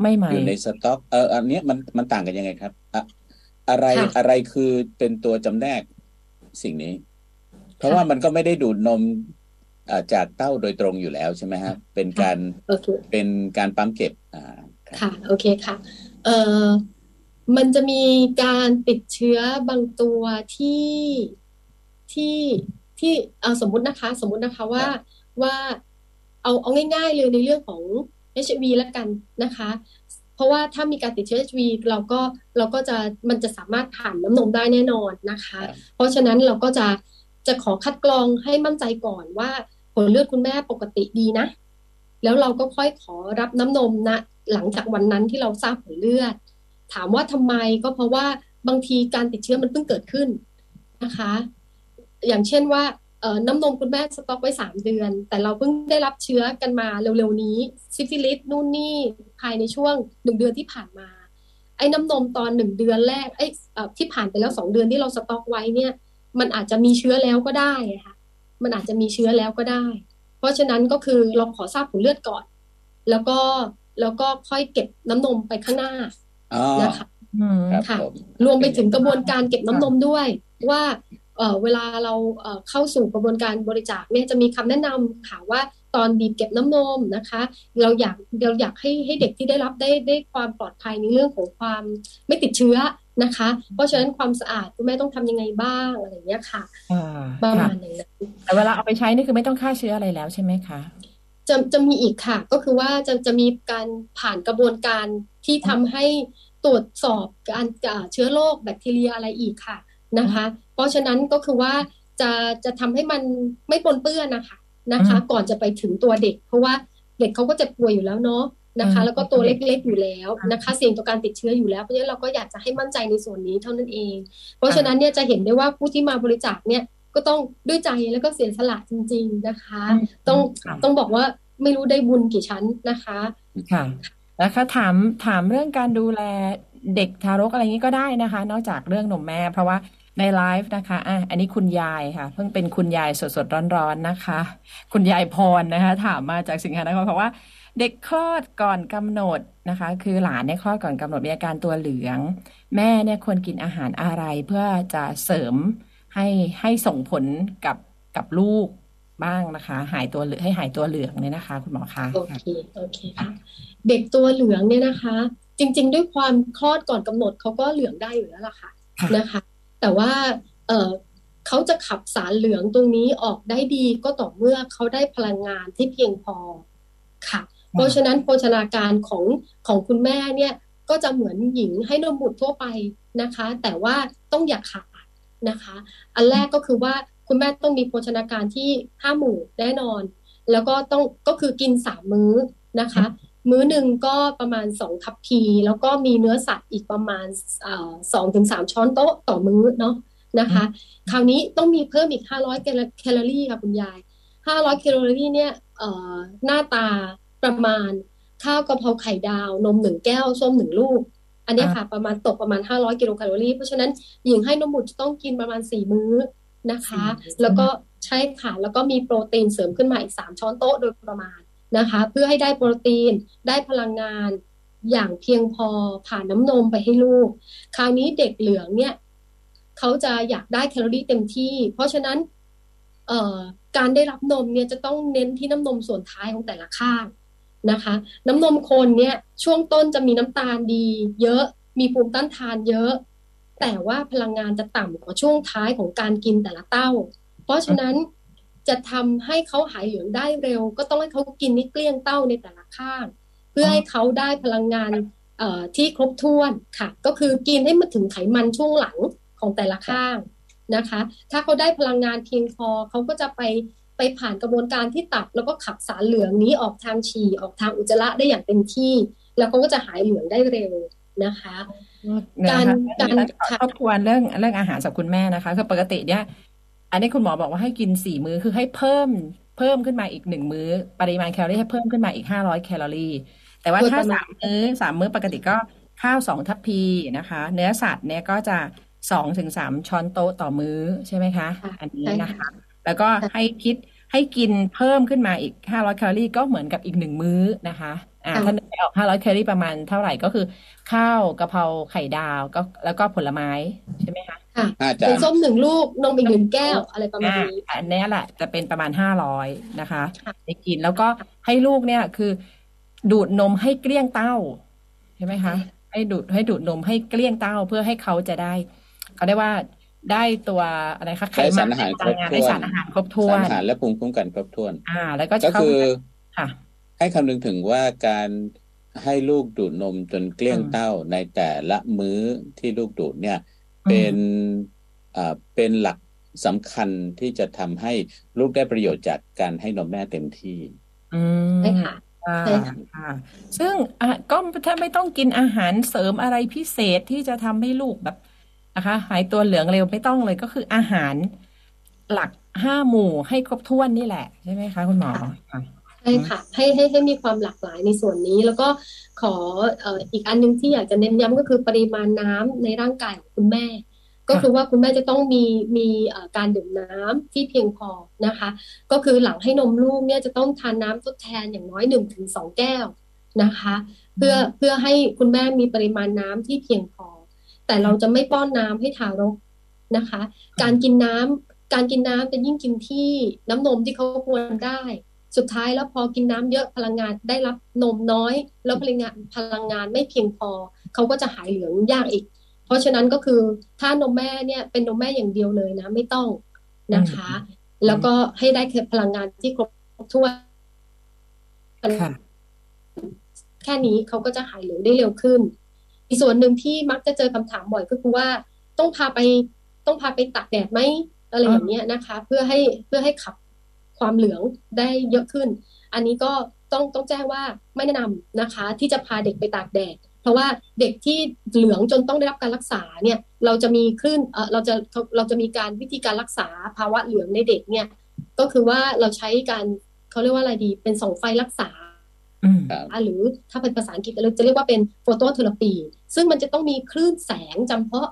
[SPEAKER 3] ไม่ไหม
[SPEAKER 5] อยู่ในสต็อกเอออันเนี้ยมันมันต่างกันยังไงครับอะอะไร
[SPEAKER 4] ค่ะ
[SPEAKER 5] อะไรคือเป็นตัวจำแนกสิ่งนี้ เพราะว่ามันก็ไม่ได้ดูดนมอ่าจากเต้าโดยตรงอยู่แล้วใช่ไหมฮะเป็นการ
[SPEAKER 4] โอเค
[SPEAKER 5] เป็นการปั๊มเก็บอ่าครับ
[SPEAKER 4] ค่ะ โอเคค่ะ เอ่อมันจะมีการติดเชื้อบางตัวที่ที่ที่เอาสมมุตินะคะ สมมุตินะคะว่าว่าเอาเอาง่าย ๆเลยในเรื่องของ HIV แล้วกันนะคะ เพราะว่าถ้ามีการติดเชื้อ HIV เราก็เราก็จะมันจะสามารถผ่านน้ำนมได้แน่นอนนะคะ
[SPEAKER 5] ครับ
[SPEAKER 4] เพราะฉะนั้นเราก็จะ จะขอคัดกรองให้มั่นใจก่อนว่า ผลเลือดคุณแม่ปกติดีนะ แล้วเราก็ค่อยขอรับน้ำนมนะหลังจากวันนั้นที่เราทราบผลเลือด ถามว่าทำไมก็เพราะว่าบางทีการติดเชื้อมันเพิ่งเกิดขึ้นนะคะ อย่างเช่นว่าน้ำนมคุณแม่สต็อกไว้สามเดือน แต่เราเพิ่งได้รับเชื้อกันมาเร็วๆนี้ซิฟิลิสนู่นนี่ภายในช่วงหนึ่งเดือนที่ผ่านมา ไอ้น้ำนมตอนหนึ่งเดือนแรกไอ้เอ่อที่ผ่านไปแล้วสองเดือนที่เราสต็อกไว้เนี่ย มันอาจจะมีเชื้อแล้วก็ได้อะค่ะมันอาจจะมีเชื้อแล้วก็ได้ เพราะฉะนั้นก็คือเราขอทราบผลเลือดก่อน แล้วก็แล้วก็ค่อยเก็บน้ำนมไปข้างหน้า
[SPEAKER 5] อ๋อ
[SPEAKER 4] นะคะ
[SPEAKER 3] อืม
[SPEAKER 5] ครับ
[SPEAKER 4] ค่ะ
[SPEAKER 5] ผม
[SPEAKER 4] รวมไปถึงกระบวนการเก็บน้ำนมด้วย ว่าเอ่อเวลาเราเอ่อเข้าสู่กระบวนการบริจาคเนี่ยจะมีคำแนะนำค่ะว่าตอนบีบเก็บน้ำนมนะคะ เราอยากเราอยากให้ให้เด็กที่ได้รับได้ได้ความปลอดภัยในเรื่องของความไม่ติดเชื้อ นะคะ เพราะฉะนั้นความสะอาดคุณแม่ต้องทำยังไงบ้างอะไรอย่างเงี้ยค่ะ
[SPEAKER 3] อ่า
[SPEAKER 4] ประ
[SPEAKER 3] ค่ะ
[SPEAKER 4] มาณอย่างนั้น
[SPEAKER 3] แต่เวลาเอาไปใช้นี่คือไม่ต้องฆ่าเชื้ออะไรแล้วใช่ไหมคะ
[SPEAKER 4] จะจะมีอีกค่ะ ก็คือว่าจะจะมีการผ่านกระบวนการที่ทำให้ตรวจสอบการอ่าเชื้อโรคแบคทีเรียอะไรอีกค่ะนะคะ เพราะฉะนั้นก็คือว่าจะจะทำให้มันไม่ปนเปื้อนนะคะนะคะ
[SPEAKER 3] อืม
[SPEAKER 4] ก่อนจะไปถึงตัวเด็ก เพราะว่าเด็กเขาก็จะป่วยอยู่แล้วเนาะ นะคะ
[SPEAKER 3] อืม
[SPEAKER 4] แล้วก็ตัวเล็กๆอยู่แล้วนะคะ เสี่ยงต่อการติดเชื้ออยู่แล้วเพราะฉะนั้นเราก็อยากจะให้มั่นใจในส่วนนี้เท่านั้นเอง เพราะฉะนั้นเนี่ยจะเห็นได้ว่าผู้ที่มาบริจาคเนี่ยก็ต้องด้วยใจแล้วก็เสียสละจริง ๆนะคะ ต้อง
[SPEAKER 3] ค่ะ
[SPEAKER 4] ต้องบอกว่าไม่รู้ได้บุญกี่ชั้นนะคะ
[SPEAKER 3] ค่ะนะคะถามถามเรื่องการดูแลเด็กทารกอะไรอย่างนี้ก็ได้นะคะ นอกจากเรื่องนมแม่ เพราะว่าในไลฟ์นะคะอะอันนี้คุณยายค่ะ เพิ่งเป็นคุณยายสดๆร้อนๆนะคะ คุณยายพรนะคะ ถามมาจากสิงหานครบอกว่า เด็กคลอดก่อนกำหนดนะคะ คือหลานเนี่ยคลอดก่อนกำหนดมีอาการตัวเหลือง แม่เนี่ยควรกินอาหารอะไรเพื่อจะเสริมให้ให้ส่งผลกับกับลูกบ้างนะคะ หายตัวเหลืองให้หายตัวเหลืองเนี่ยนะคะ คุณหมอคะ
[SPEAKER 4] โอเคโอเคค่ะเด็กตัวเหลืองเนี่ยนะคะ จริง ๆ ด้วยความคลอดก่อนกำหนดเขาก็เหลืองได้อยู่แล้วล่ะค่ะ
[SPEAKER 3] ค่ะ
[SPEAKER 4] นะคะ แต่ว่าเออเขาจะขับสารเหลืองตรงนี้ออกได้ดีก็ต่อเมื่อเขาได้พลังงานที่เพียงพอค่ะ เพราะฉะนั้นโภชนาการของของคุณแม่เนี่ยก็จะเหมือนหญิงให้นมบุตรทั่วไปนะคะ แต่ว่าต้องอย่าขาดนะคะ อันแรกก็คือว่าคุณแม่ต้องมีโภชนาการที่ห้าหมู่แน่นอน แล้วก็ต้องก็คือกินสามมื้อนะคะ มื้อหนึ่งก็ประมาณสองทัพพีแล้วก็มีเนื้อสัตว์อีกประมาณสองถึงสามช้อนโต๊ะต่อมื้อเนาะนะคะ คราวนี้ต้องมีเพิ่มอีกห้าร้อยแคลอรี่ค่ะคุณยายห้าร้อยแคลอรี่เนี่ยหน้าตา ประมาณข้าวกะเพราไข่ดาวนมหนึ่งแก้วส้มหนึ่งลูก อันเนี้ยค่ะ ประมาณตกประมาณห้าร้อยกิโลแคลอรี่ เพราะฉะนั้นหญิงให้นมบุตรจะต้องกินประมาณสี่มื้อนะคะ
[SPEAKER 3] สี่มื้อ
[SPEAKER 4] แล้วก็ใช่ค่ะ แล้วก็มีโปรตีนเสริมขึ้นมาอีกสามช้อนโต๊ะโดยประมาณนะคะ เพื่อให้ได้โปรตีนได้พลังงาน อย่างเพียงพอผ่านน้ำนมไปให้ลูก คราวนี้เด็กเหลืองเนี่ยเขาจะอยากได้แคลอรี่เต็มที่ เพราะฉะนั้นเอ่อการได้รับนมเนี่ยจะต้องเน้นที่น้ำนมส่วนท้ายของแต่ละข้าง นะคะ น้ำนมคนเนี่ยช่วงต้นจะมีน้ำตาลดี เยอะมีภูมิต้านทานเยอะ แต่ว่าพลังงานจะต่ำกว่าช่วงท้ายของการกินแต่ละเต้า เพราะฉะนั้นจะทำให้เขาหายเหลืองได้เร็ว ก็ต้องให้เขากินนี่เกลี้ยงเต้าในแต่ละข้าง เพื่อให้เขาได้พลังงานที่ครบถ้วนค่ะ ก็คือกินให้มันถึงไขมันช่วงหลังของแต่ละข้างนะคะ ถ้าเขาได้พลังงานเพียงพอเขาก็จะไป ผ่านกระบวนการที่ตับแล้วก็ขับสารเหลืองนี้ออกทางฉี่ออกทางอุจจาระได้อย่างเต็มที่ แล้วเขาก็จะหายเหลืองได้เร็วนะคะ
[SPEAKER 3] การการครอบครัวเรื่องเรื่องอาหารสำหรับคุณแม่นะคะคือปกติเนี่ยอันนี้คุณหมอบอกว่าให้กินสี่มื้อคือให้เพิ่มเพิ่มขึ้นมาอีกหนึ่งมื้อ ปริมาณแคลอรี่ให้เพิ่มขึ้นมาอีกห้าร้อยแคลอรี่ แต่ว่าถ้าสามมื้อสามมื้อปกติก็ข้าวสองทัพพีนะคะ เนื้อสัตว์เนี่ยก็จะสองถึงสามช้อนโต๊ะต่อมื้อใช่ไหมคะ อันนี้นะคะ แล้วก็ให้คิดให้กินเพิ่มขึ้นมาอีกห้าร้อยแคลอรี่ก็เหมือนกับอีกหนึ่งมื้อนะคะอ่าถ้านึกออกห้าร้อยแคลอรี่ประมาณเท่าไหร่ก็คือ ข้าวกะเพราไข่ดาวก็แล้วก็ผลไม้ใช่ไหมคะ
[SPEAKER 4] ค่ะเป็นส้มหนึ่งลูกนมอีกหนึ่งแก้วอะไรประมาณนี้
[SPEAKER 3] อันนี้แหละจะเป็นประมาณห้าร้อยนะคะในกินแล้วก็ให้ลูกเนี่ยคือ ดูดนมให้เกลี้ยงเต้าใช่ไหมคะให้ดูดให้ดูดนมให้เกลี้ยงเต้าเพื่อให้เขาจะได้เขาได้ว่า ได้ตัวอะไรคะไขมัน
[SPEAKER 5] ได้สารอาหารครบถ้วนได้
[SPEAKER 3] สารอาหารครบถ้วน
[SPEAKER 5] สารอาหารและภูมิคุ้มกันครบถ้วน
[SPEAKER 3] อ่า แล้วก็
[SPEAKER 5] ก็คือ
[SPEAKER 3] ค่ะ
[SPEAKER 5] ให้คำนึงถึงว่าการให้ลูกดูดนมจนเกลี้ยงเต้าในแต่ละมื้อที่ลูกดูดเนี่ย เป็นอ่าเป็นหลักสำคัญที่จะทำให้ลูกได้ประโยชน์จากการให้นมแม่เต็มที่
[SPEAKER 3] อืม
[SPEAKER 4] ใช่ค่ะ
[SPEAKER 3] ใช่ค่ะ ซึ่งอะก็ถ้าไม่ต้องกินอาหารเสริมอะไรพิเศษที่จะทำให้ลูกแบบ นะคะ หายตัวเหลืองเร็วไม่ต้องเลยก็คืออาหารหลักห้าหมู่ให้ครบถ้วนนี่แหละใช่ไหมคะคุณหมอ
[SPEAKER 4] ใช่ค่ะให้ให้ให้มีความหลากหลายในส่วนนี้ แล้วก็ขออีกอันนึงที่อยากจะเน้นย้ำก็คือปริมาณน้ำในร่างกายของคุณแม่ ก็คือว่าคุณแม่จะต้องมีมีการดื่มน้ำที่เพียงพอนะคะ ก็คือหลังให้นมลูกเนี่ยจะต้องทานน้ำทดแทนอย่างน้อยหนึ่งถึงสองแก้วนะคะ เพื่อเพื่อให้คุณแม่มีปริมาณน้ำที่เพียงพอ แต่เราจะไม่ป้อนน้ำให้ทารกนะคะ การกินน้ำการกินน้ำจะยิ่งกินที่น้ำนมที่เขาควรได้ สุดท้ายแล้วพอกินน้ำเยอะพลังงานได้รับนมน้อย แล้วพลังงานพลังงานไม่เพียงพอ เขาก็จะหายเหลืองยากอีก เพราะฉะนั้นก็คือถ้านมแม่เนี่ยเป็นนมแม่อย่างเดียวเลยนะ ไม่ต้องนะคะ แล้วก็ให้ได้พลังงานที่ครบถ้วนแค่นี้เขาก็จะหายเหลืองได้เร็วขึ้น อีกส่วนหนึ่งที่มักจะเจอคำถามบ่อยก็คือว่าต้องพาไปต้องพาไปตากแดดไหมอะไรอย่างเงี้ยนะคะ เพื่อให้เพื่อให้ขับความเหลืองได้เยอะขึ้น อันนี้ก็ต้องต้องแจ้งว่าไม่แนะนำนะคะ ที่จะพาเด็กไปตากแดด เพราะว่าเด็กที่เหลืองจนต้องได้รับการรักษาเนี่ยเราจะมีคลื่นเออเราจะเราจะมีการวิธีการรักษาภาวะเหลืองในเด็กเนี่ยก็คือว่าเราใช้การเขาเรียกว่าอะไรดี เป็นส่องไฟรักษาหรือถ้าเป็นภาษาอังกฤษเราจะเรียกว่าเป็นโฟโตเทอราปี ซึ่งมันจะต้องมีคลื่นแสงจำเพาะ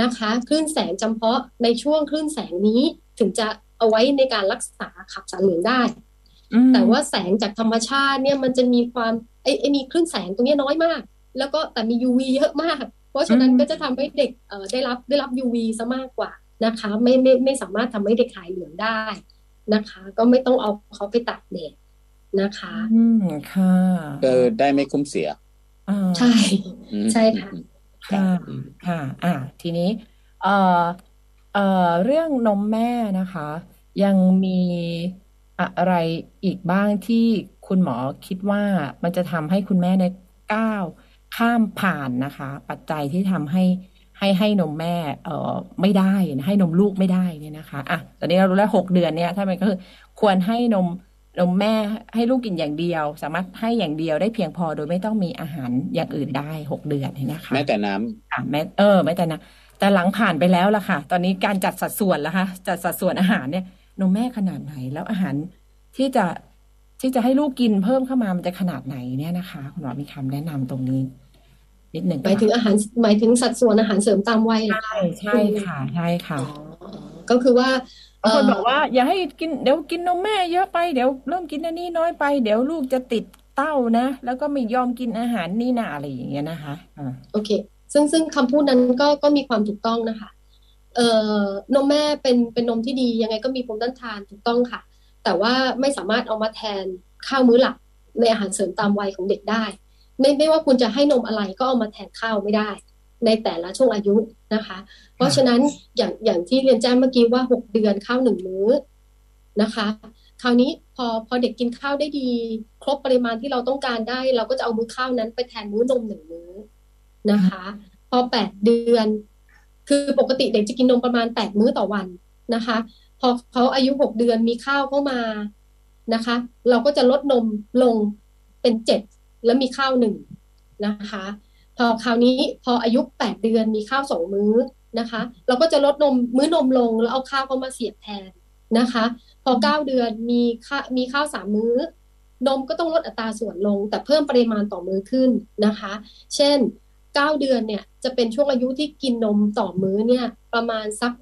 [SPEAKER 4] นะคะ คลื่นแสงจำเพาะในช่วงคลื่นแสงนี้ถึงจะเอาไว้ในการรักษาขับสารเหลืองได้ แต่ว่าแสงจากธรรมชาติเนี่ยมันจะมีความไอ้มีคลื่นแสงตรงนี้น้อยมาก แล้วก็แต่มี UV เยอะมาก เพราะฉะนั้นก็จะทำให้เด็กเอ่อได้รับได้รับ UV ซะมากกว่านะคะ ไม่ไม่ไม่สามารถทำให้เด็กหายเหลืองได้นะคะ ก็ไม่ต้องเอาเขาไปตัดแดดนะคะ
[SPEAKER 3] อืมค่ะ
[SPEAKER 5] ก็ได้ไม่คุ้มเสีย
[SPEAKER 4] ใช่ ใช่ค่ะ
[SPEAKER 3] ค่ะค่ะ อ่าทีนี้ เอ่อเอ่อเรื่องนมแม่นะคะ ยังมีอะไรอีกบ้างที่คุณหมอคิดว่ามันจะทำให้คุณแม่ในก้าวข้ามผ่านนะคะ ปัจจัยที่ทำให้ให้ให้นมแม่เอ่อไม่ได้ให้นมลูกไม่ได้เนี่ยนะคะอะตอนนี้เรารู้แล้วหกเดือนเนี่ย ถ้ามันก็คือควรให้นม นมแม่ให้ลูกกินอย่างเดียว สามารถให้อย่างเดียวได้เพียงพอโดยไม่ต้องมีอาหารอย่างอื่นได้หกเดือนนะคะ
[SPEAKER 5] แม้แต่น้ำ
[SPEAKER 3] อะแม้เออแม้แต่นะแต่หลังผ่านไปแล้วล่ะค่ะ ตอนนี้การจัดสัดส่วนแล้วคะจัดสัดส่วนอาหารเนี่ย นมแม่ขนาดไหนแล้วอาหารที่จะที่จะให้ลูกกินเพิ่มเข้ามามันจะขนาดไหนเนี่ยนะคะคุณหมอมีคำแนะนำตรงนี้ นิดหนึ่ง
[SPEAKER 4] หมายถึงอาหารหมายถึงสัดส่วนอาหารเสริมตามวัย
[SPEAKER 3] ใช่ใช่ค่ะใช่ค่ะ
[SPEAKER 4] ก็คือว่า
[SPEAKER 3] บางคนบอกว่า อย่าให้กินเดี๋ยวกินนมแม่เยอะไปเดี๋ยวเริ่มกินอันนี้น้อยไป เดี๋ยวลูกจะติดเต้านะ แล้วก็ไม่ยอมกินอาหารนี่นาอะไรอย่างเงี้ยนะคะอ่า
[SPEAKER 4] โอเค ซึ่งซึ่งคำพูดนั้นก็ก็มีความถูกต้องนะคะเอ่อนมแม่เป็นเป็นนมที่ดียังไงก็มีภูมิต้านทานถูกต้องค่ะ แต่ว่าไม่สามารถเอามาแทนข้าวมื้อหลักในอาหารเสริมตามวัยของเด็กได้ ไม่ไม่ว่าคุณจะให้นมอะไรก็เอามาแทนข้าวไม่ได้ ในแต่ละช่วงอายุนะคะ เพราะฉะนั้นอย่างอย่างที่เรียนแจ้งเมื่อกี้ว่าหกเดือนข้าวหนึ่งมื้อนะคะ คราวนี้พอพอเด็กกินข้าวได้ดี ครบปริมาณที่เราต้องการได้ เราก็จะเอามื้อข้าวนั้นไปแทนมื้อนมหนึ่งมื้อนะคะ พอแปดเดือน คือปกติเด็กจะกินนมประมาณแปดมื้อต่อวันนะคะ พอเขาอายุหกเดือนมีข้าวเข้ามานะคะ เราก็จะลดนมลงเป็นเจ็ดแล้วมีข้าวหนึ่งนะคะ พอคราวนี้พออายุแปดเดือนมีข้าวสองมื้อนะคะ เราก็จะลดนมมื้อนมลงแล้วเอาข้าวเข้ามาเสียบแทนนะคะ พอเก้าเดือนมีข้ามีข้าวสามมื้อนมก็ต้องลดอัตราส่วนลง แต่เพิ่มปริมาณต่อมื้อขึ้นนะคะ เช่นเก้าเดือนเนี่ยจะเป็นช่วงอายุที่กินนมต่อมื้อเนี่ยประมาณสัก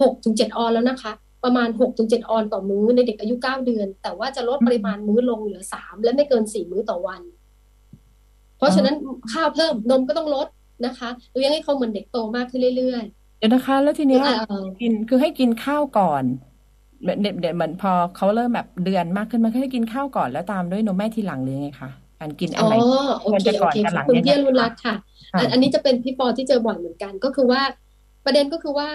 [SPEAKER 4] หกถึงเจ็ดออนแล้วนะคะประมาณหกถึงเจ็ดออนต่อมื้อในเด็กอายุเก้าเดือน แต่ว่าจะลดปริมาณมื้อลงเหลือสามและไม่เกินสี่มื้อต่อวัน เพราะฉะนั้นข้าวเพิ่มนมก็ต้องลดนะคะเลี้ยงให้เขาเหมือนเด็กโตมากขึ้นเรื่อยๆ
[SPEAKER 3] เดี๋ยวนะคะ แล้วทีเนี้ย
[SPEAKER 4] เอ่อ
[SPEAKER 3] กินคือให้กินข้าวก่อนเด็กเด็กเหมือนพอเขาเริ่มแบบเดือนมากขึ้นมันก็ให้กินข้าวก่อนแล้วตามด้วยนมแม่ทีหลังหรือไงคะการกินอัน
[SPEAKER 4] อ๋อ
[SPEAKER 3] ไหน
[SPEAKER 4] โอ
[SPEAKER 3] ควร
[SPEAKER 4] เค
[SPEAKER 3] จะ
[SPEAKER 4] โอ
[SPEAKER 3] ก่อน
[SPEAKER 4] เค
[SPEAKER 3] กับหลัง
[SPEAKER 4] คุณ
[SPEAKER 3] ยังไง
[SPEAKER 4] พี่อรุณรัตน์ค่ะ
[SPEAKER 3] ค่ะ
[SPEAKER 4] อันอันนี้จะเป็นพี่ปอที่เจอบ่อยเหมือนกันก็คือว่า ประเด็นก็คือว่า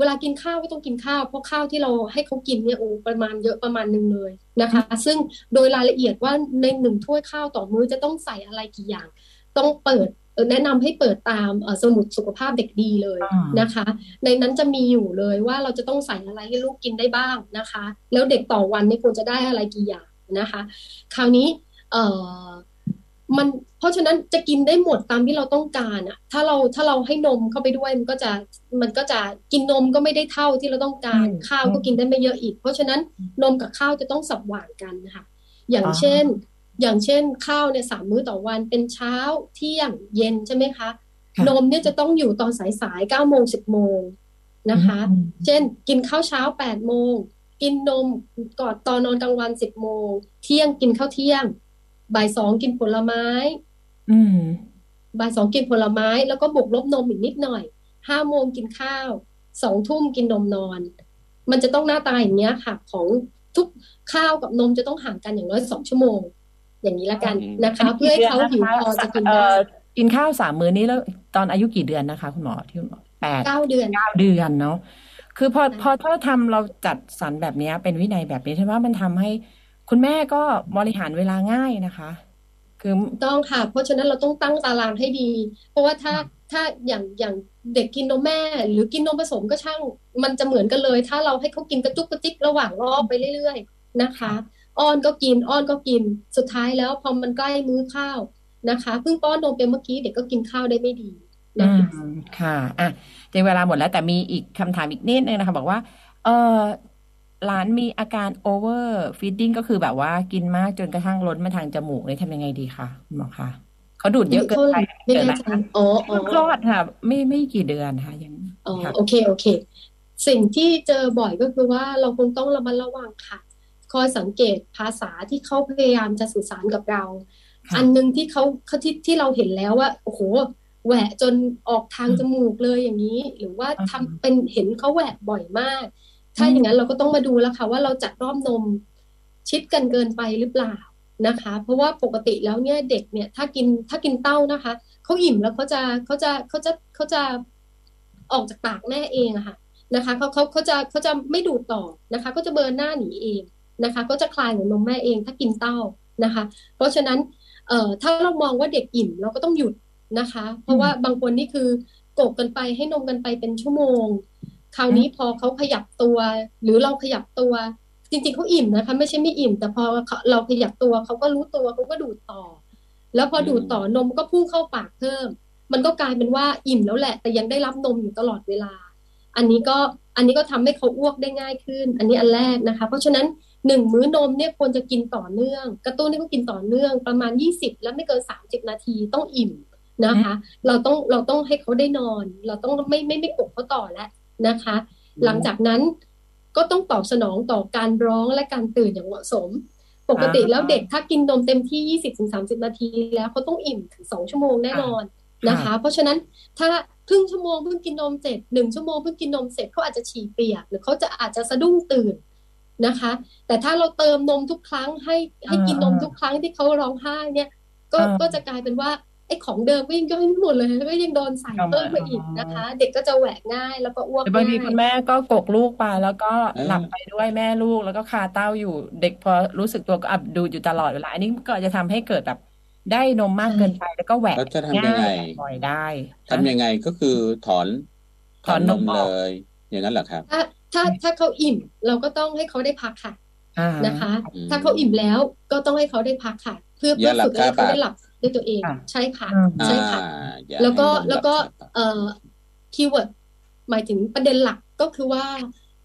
[SPEAKER 4] เวลากินข้าวก็ต้องกินข้าวเพราะข้าวที่เราให้เขากินเนี่ยโอ้ประมาณเยอะประมาณหนึ่งเลยนะคะ ซึ่งโดยรายละเอียดว่าในหนึ่งถ้วยข้าวต่อมื้อจะต้องใส่อะไรกี่อย่าง ต้องเปิดเอ่อแนะนำให้เปิดตามเอ่อสมุดสุขภาพเด็กดีเลย
[SPEAKER 3] อ่า
[SPEAKER 4] นะคะ ในนั้นจะมีอยู่เลยว่าเราจะต้องใส่อะไรให้ลูกกินได้บ้างนะคะ แล้วเด็กต่อวันเนี่ยควรจะได้อะไรกี่อย่างนะคะ คราวนี้เอ่อ มันเพราะฉะนั้นจะกินได้หมดตามที่เราต้องการอะถ้าเราถ้าเราให้นมเข้าไปด้วยมันก็จะมันก็จะกินนมก็ไม่ได้เท่าที่เราต้องการ
[SPEAKER 3] อืม
[SPEAKER 4] ข้าวก็กินได้ไม่เยอะอีก เพราะฉะนั้นนมกับข้าวจะต้องสับหว่างกันนะคะอย่าง
[SPEAKER 3] อ๋อ
[SPEAKER 4] เช่น อย่างเช่นข้าวเนี่ยสามมื้อต่อวันเป็นเช้าเที่ยงเย็นใช่ไหมคะ
[SPEAKER 3] ค่ะ
[SPEAKER 4] นมเนี่ยจะต้องอยู่ตอนสายสายเก้าโมงสิบโมงนะคะ
[SPEAKER 3] อืม
[SPEAKER 4] เช่นกินข้าวเช้าแปดโมงกินนมก่อนตอนนอนกลางวันสิบโมงเที่ยงกินข้าวเที่ยง บ่ายสองกินผลไม้
[SPEAKER 3] อืม
[SPEAKER 4] บ่ายสองกินผลไม้ แล้วก็บวกลบนมอีกนิดหน่อยห้าโมงกินข้าวสองทุ่มกินนมนอน มันจะต้องหน้าตาอย่างเงี้ยค่ะ ของทุกข้าวกับนมจะต้องห่างกันอย่างน้อยสองชั่วโมง อย่างนี้ละกันนะคะ เพื่อให้เขาหิวพอจะกิน
[SPEAKER 3] เอ่
[SPEAKER 4] ได้
[SPEAKER 3] อกินข้าวสามมื้อนี้แล้วตอนอายุกี่เดือนนะคะ คุณหมอที่คุณหมอแปด
[SPEAKER 4] เก้าเดือน
[SPEAKER 3] เก้าเดือนเนาะคือพอ
[SPEAKER 4] ใช่
[SPEAKER 3] พอถ้าทำเราจัดสรรแบบเนี้ยเป็นวินัยแบบนี้ใช่ไหมมันทำให้ คุณแม่ก็บริหารเวลาง่ายนะคะ คือ
[SPEAKER 4] ถูกต้องค่ะ เพราะฉะนั้นเราต้องตั้งตารางให้ดี เพราะว่าถ้าถ้าอย่างอย่างเด็กกินนมแม่ หรือกินนมผสมก็ช่าง มันจะเหมือนกันเลย ถ้าเราให้เขากินกระจุกกระจิกระหว่างรอบไปเรื่อยๆนะคะ อ้อนก็กินอ้อนก็กินสุดท้ายแล้วพอมันใกล้มื้อข้าวนะคะเพิ่งป้อนนมไปเมื่อกี้เด็กก็กินข้าวได้ไม่ดี
[SPEAKER 3] อื
[SPEAKER 4] นะคะ
[SPEAKER 3] มค่ะอะเจเวลาหมดแล้วแต่มีอีกคำถามอีกนิดนึงนะคะ บอกว่า เออ หลานมีอาการ over feeding ก็คือแบบว่ากินมากจนกระทั่งล้นมาทางจมูกเลยทำยังไงดีคะคุณหมอคะเขาดูดเยอะเกินไป
[SPEAKER 4] ไม่
[SPEAKER 3] เกิด
[SPEAKER 4] แน่
[SPEAKER 3] อะไร
[SPEAKER 4] ใจอ๋ออ๋อ
[SPEAKER 3] เพิ่งคลอดค่ะ ไม่ไม่กี่เดือนค่ะยัง
[SPEAKER 4] อ๋อ
[SPEAKER 3] ค่ะ
[SPEAKER 4] โอเคโอเค สิ่งที่เจอบ่อยก็คือว่าเราคงต้องระมัดระวังค่ะ คอยสังเกตภาษาที่เขาพยายามจะสื่อสารกับเรา
[SPEAKER 3] ค่ะ
[SPEAKER 4] อันหนึ่งที่เขาเขาที่ที่เราเห็นแล้วว่าโอ้โหแหวะจนออกทางจมูกเลยอย่างนี้ หรือว่า
[SPEAKER 3] อืม
[SPEAKER 4] ทำเป็นเห็นเขาแหวะบ่อยมาก ถ้าอย่างนั้นเราก็ต้องมาดูแล้วค่ะว่าเราจัดรอบนมชิดกันเกินไปหรือเปล่านะคะ เพราะว่าปกติแล้วเนี่ยเด็กเนี่ยถ้ากินถ้ากินเต้านะคะเขาอิ่มแล้วเขาจะเขาจะเขาจะเขาจะออกจากปากแม่เองอะค่ะนะคะเขาเขาเขาจะเขาจะไม่ดูดต่อนะคะก็จะเบิร์นหน้าหนีเองนะคะก็จะคลายหัวนมแม่เองถ้ากินเต้านะคะ เพราะฉะนั้นเอ่อถ้าเรามองว่าเด็กอิ่มเราก็ต้องหยุดนะคะ เพราะว่าบางคนนี่คือกกกันไปให้นมกันไปเป็นชั่วโมง คราวนี้พอเขาขยับตัว หรือเราขยับตัว จริง ๆเขาอิ่มนะคะ ไม่ใช่ไม่อิ่ม แต่พอเราขยับตัวเขาก็รู้ตัวเขาก็ดูดต่อ แล้วพอดูดต่อนมก็พุ่งเข้าปากเพิ่ม มันก็กลายเป็นว่าอิ่มแล้วแหละ แต่ยังได้รับนมอยู่ตลอดเวลา อันนี้ก็อันนี้ก็ทำให้เขาอ้วกได้ง่ายขึ้น อันนี้อันแรกนะคะ เพราะฉะนั้นหนึ่งมื้อนมเนี่ยควรจะกินต่อเนื่อง กระตุ้นให้เขากินต่อเนื่อง ประมาณยี่สิบและไม่เกินสามสิบนาทีต้องอิ่มนะคะ เราต้องเราต้องให้เขาได้นอน เราต้องไม่ไม่ไม่กดเขาต่อแล้ว นะคะ หลังจากนั้นก็ต้องตอบสนองต่อการร้องและการตื่นอย่างเหมาะสม ปกติแล้วเด็กถ้ากินนมเต็มที่ 20-30 นาทีแล้วเขาต้องอิ่มถึง 2 ชั่วโมงแน่นอนนะคะ เพราะฉะนั้นถ้าครึ่งชั่วโมงเพิ่งกินนมเสร็จหนึ่งชั่วโมงเพิ่งกินนมเสร็จเขาอาจจะฉี่เปียก หรือเขาจะอาจจะสะดุ้งตื่นนะคะ แต่ถ้าเราเติมนมทุกครั้งให้ให้กินนมทุกครั้งที่เขาร้องไห้เนี่ย ก็
[SPEAKER 3] อ่า
[SPEAKER 4] ก็จะกลายเป็นว่า ไอ้ของเดิมก็ยังย่อยไม่หมดเลยก็ยังโดนใส่เพิ่มมาอีกนะคะ เด็กก็จะแหวกง่าย แล้วก็อ้วก
[SPEAKER 3] แต่บางที
[SPEAKER 4] ง่าย
[SPEAKER 3] คุณแม่ก็กกลูกไปแล้วก็
[SPEAKER 5] เออ
[SPEAKER 3] หลับไปด้วยแม่ลูกแล้วก็คาเต้าอยู่ เด็กพอรู้สึกตัวก็อับดูอยู่ตลอดเวลาอันนี้ก็จะทำให้เกิดแบบได้นมมากเกินไปแล้วก็แหวก
[SPEAKER 5] แล้วจะทำยังไง
[SPEAKER 3] ง่ายบ่อยได้
[SPEAKER 5] ทำยังไงก็คือถอน
[SPEAKER 3] ถอนนมอ
[SPEAKER 5] เล
[SPEAKER 3] อก
[SPEAKER 5] ยอย่างนั้นเหรอครับ
[SPEAKER 4] ถ้าถ้าถ้าเขาอิ่มเราก็ต้องให้เขาได้พักค่ะ
[SPEAKER 3] อ่า
[SPEAKER 4] นะคะ
[SPEAKER 5] อืม
[SPEAKER 4] ถ้าเขาอิ่มแล้วก็ต้องให้เขาได้พักค่ะ เพื่อ
[SPEAKER 5] อ
[SPEAKER 4] เพื่อย่า
[SPEAKER 5] หลับ
[SPEAKER 4] ฝึกให้เขา
[SPEAKER 5] คาปาก
[SPEAKER 4] ได้หลับ ด้วยตัวเอง
[SPEAKER 3] ค่ะ
[SPEAKER 4] ใช่ค่ะ
[SPEAKER 3] อืม
[SPEAKER 4] ใช่ค่ะ
[SPEAKER 5] อ่าอย่า
[SPEAKER 4] แล้วก็
[SPEAKER 5] ให้นม
[SPEAKER 4] แล้วก็
[SPEAKER 5] หบคาปาก
[SPEAKER 4] เอ่อคีย์เวิร์ดหมายถึงประเด็นหลักก็คือว่า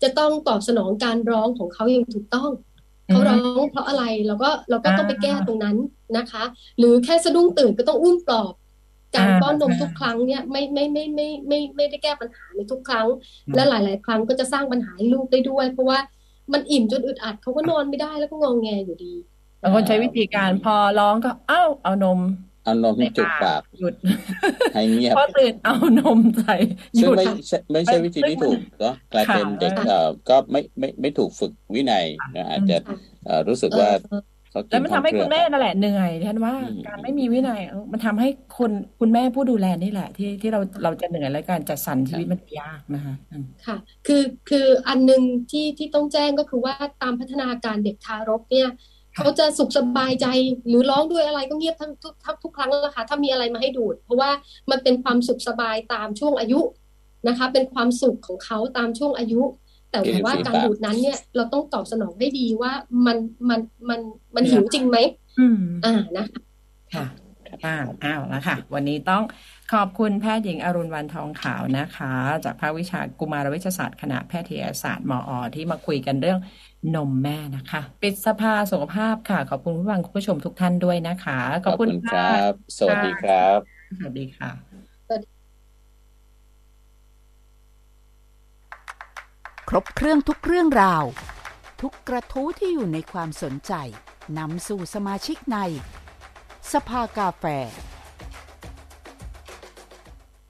[SPEAKER 4] จะต้องตอบสนองการร้องของเขาอย่างถูกต้องเขาร้องเพราะอะไรเราก็เราก็ต้องไปแก้ตรงนั้นนะคะ หรือแค่สะดุ้งตื่นก็ต้องอุ้มปลอบ การ
[SPEAKER 3] อ่า
[SPEAKER 4] ป้อนนมทุกครั้งเนี่ยไม่ไม่ไม่ไม่ไม่ไม่ได้แก้ปัญหาในทุกครั้ง และหลาย ๆ ครั้งก็จะสร้างปัญหาให้ลูกได้ด้วย เพราะว่ามันอิ่มจนอึดอัดเขาก็นอนไม่ได้แล้วก็งองแงอยู่ดี
[SPEAKER 3] บางคนใช้วิธีการพอร้องก็เอ้าเอานม
[SPEAKER 5] เอานม
[SPEAKER 3] ใน
[SPEAKER 5] จุกปาก
[SPEAKER 3] หยุด
[SPEAKER 5] ให้เงียบ
[SPEAKER 3] พอตื่นเอานมใส่ห
[SPEAKER 5] ซึ่ง
[SPEAKER 3] ยุด
[SPEAKER 5] ไม่ใช่ไม่ใช่วิธีที่ถูกเนาะกลายเป็น
[SPEAKER 3] ค่ะ
[SPEAKER 5] เด็กเอ่อก็ไม่ไม่ไม่ถูกฝึกวินัยนะอาจจะ
[SPEAKER 4] ค่ะ
[SPEAKER 5] เอ่อรู้สึกว่า
[SPEAKER 4] เอ่อ
[SPEAKER 5] เขากิ
[SPEAKER 3] แล้ว
[SPEAKER 5] น
[SPEAKER 3] มัน
[SPEAKER 5] ข้า
[SPEAKER 3] ทำ
[SPEAKER 5] ว
[SPEAKER 3] ให้
[SPEAKER 5] เครื่
[SPEAKER 3] คุ
[SPEAKER 5] อ
[SPEAKER 3] ณ
[SPEAKER 5] ง
[SPEAKER 3] แม่นั่นแหละเหนื่อยท่านว่า
[SPEAKER 5] อืม
[SPEAKER 3] การไม่มีวินัยเออมันทำให้คนคุณแม่ผู้ดูแลนี่แหละ ที่ที่เราเราจะเหนื่อยและการจัดสรรชีวิตมันยากนะคะอืม
[SPEAKER 4] ค่ะ คือคืออันหนึ่งที่ที่ต้องแจ้งก็คือว่าตามพัฒนาการเด็กทารกเนี่ย
[SPEAKER 3] ค่ะ
[SPEAKER 4] เขาจะสุขสบายใจหรือร้องด้วยอะไรก็เงียบทั้งทุกทุกทุกครั้งแล้วค่ะถ้ามีอะไรมาให้ดูด เพราะว่ามันเป็นความสุขสบายตามช่วงอายุนะคะ เป็นความสุขของเขาตามช่วงอายุ แต่
[SPEAKER 5] กิน
[SPEAKER 4] ว่า
[SPEAKER 5] ฝี
[SPEAKER 4] การ
[SPEAKER 5] ปาก
[SPEAKER 4] ดูดนั้นเนี่ยเราต้องตอบสนองได้ดีว่ามันมันมันมันหิวจริงไหม
[SPEAKER 3] อืม
[SPEAKER 4] อ่านะคะ
[SPEAKER 3] ค่ะอ่าอ้าวแล้วค่ะ วันนี้ต้องขอบคุณแพทย์หญิงอรุณวันทองขาวนะคะ จากภาควิชากุมารเวชศาสตร์คณะแพทยศาสตร์มอ ที่มาคุยกันเรื่อง นมแม่นะคะ ปิดสภาสุขภาพค่ะ ขอบคุณผู้ฟังคุณผู้ชมทุกท่านด้วยนะคะ ขอบคุณ
[SPEAKER 5] ค
[SPEAKER 3] ค่ะ
[SPEAKER 5] รับ สวัสดีครับ
[SPEAKER 3] สวัสดีค่ะ
[SPEAKER 2] ครบเครื่องทุกเรื่องราว ทุกกระทู้ที่อยู่ในความสนใจนำสู่สมาชิกใน สภากาแฟ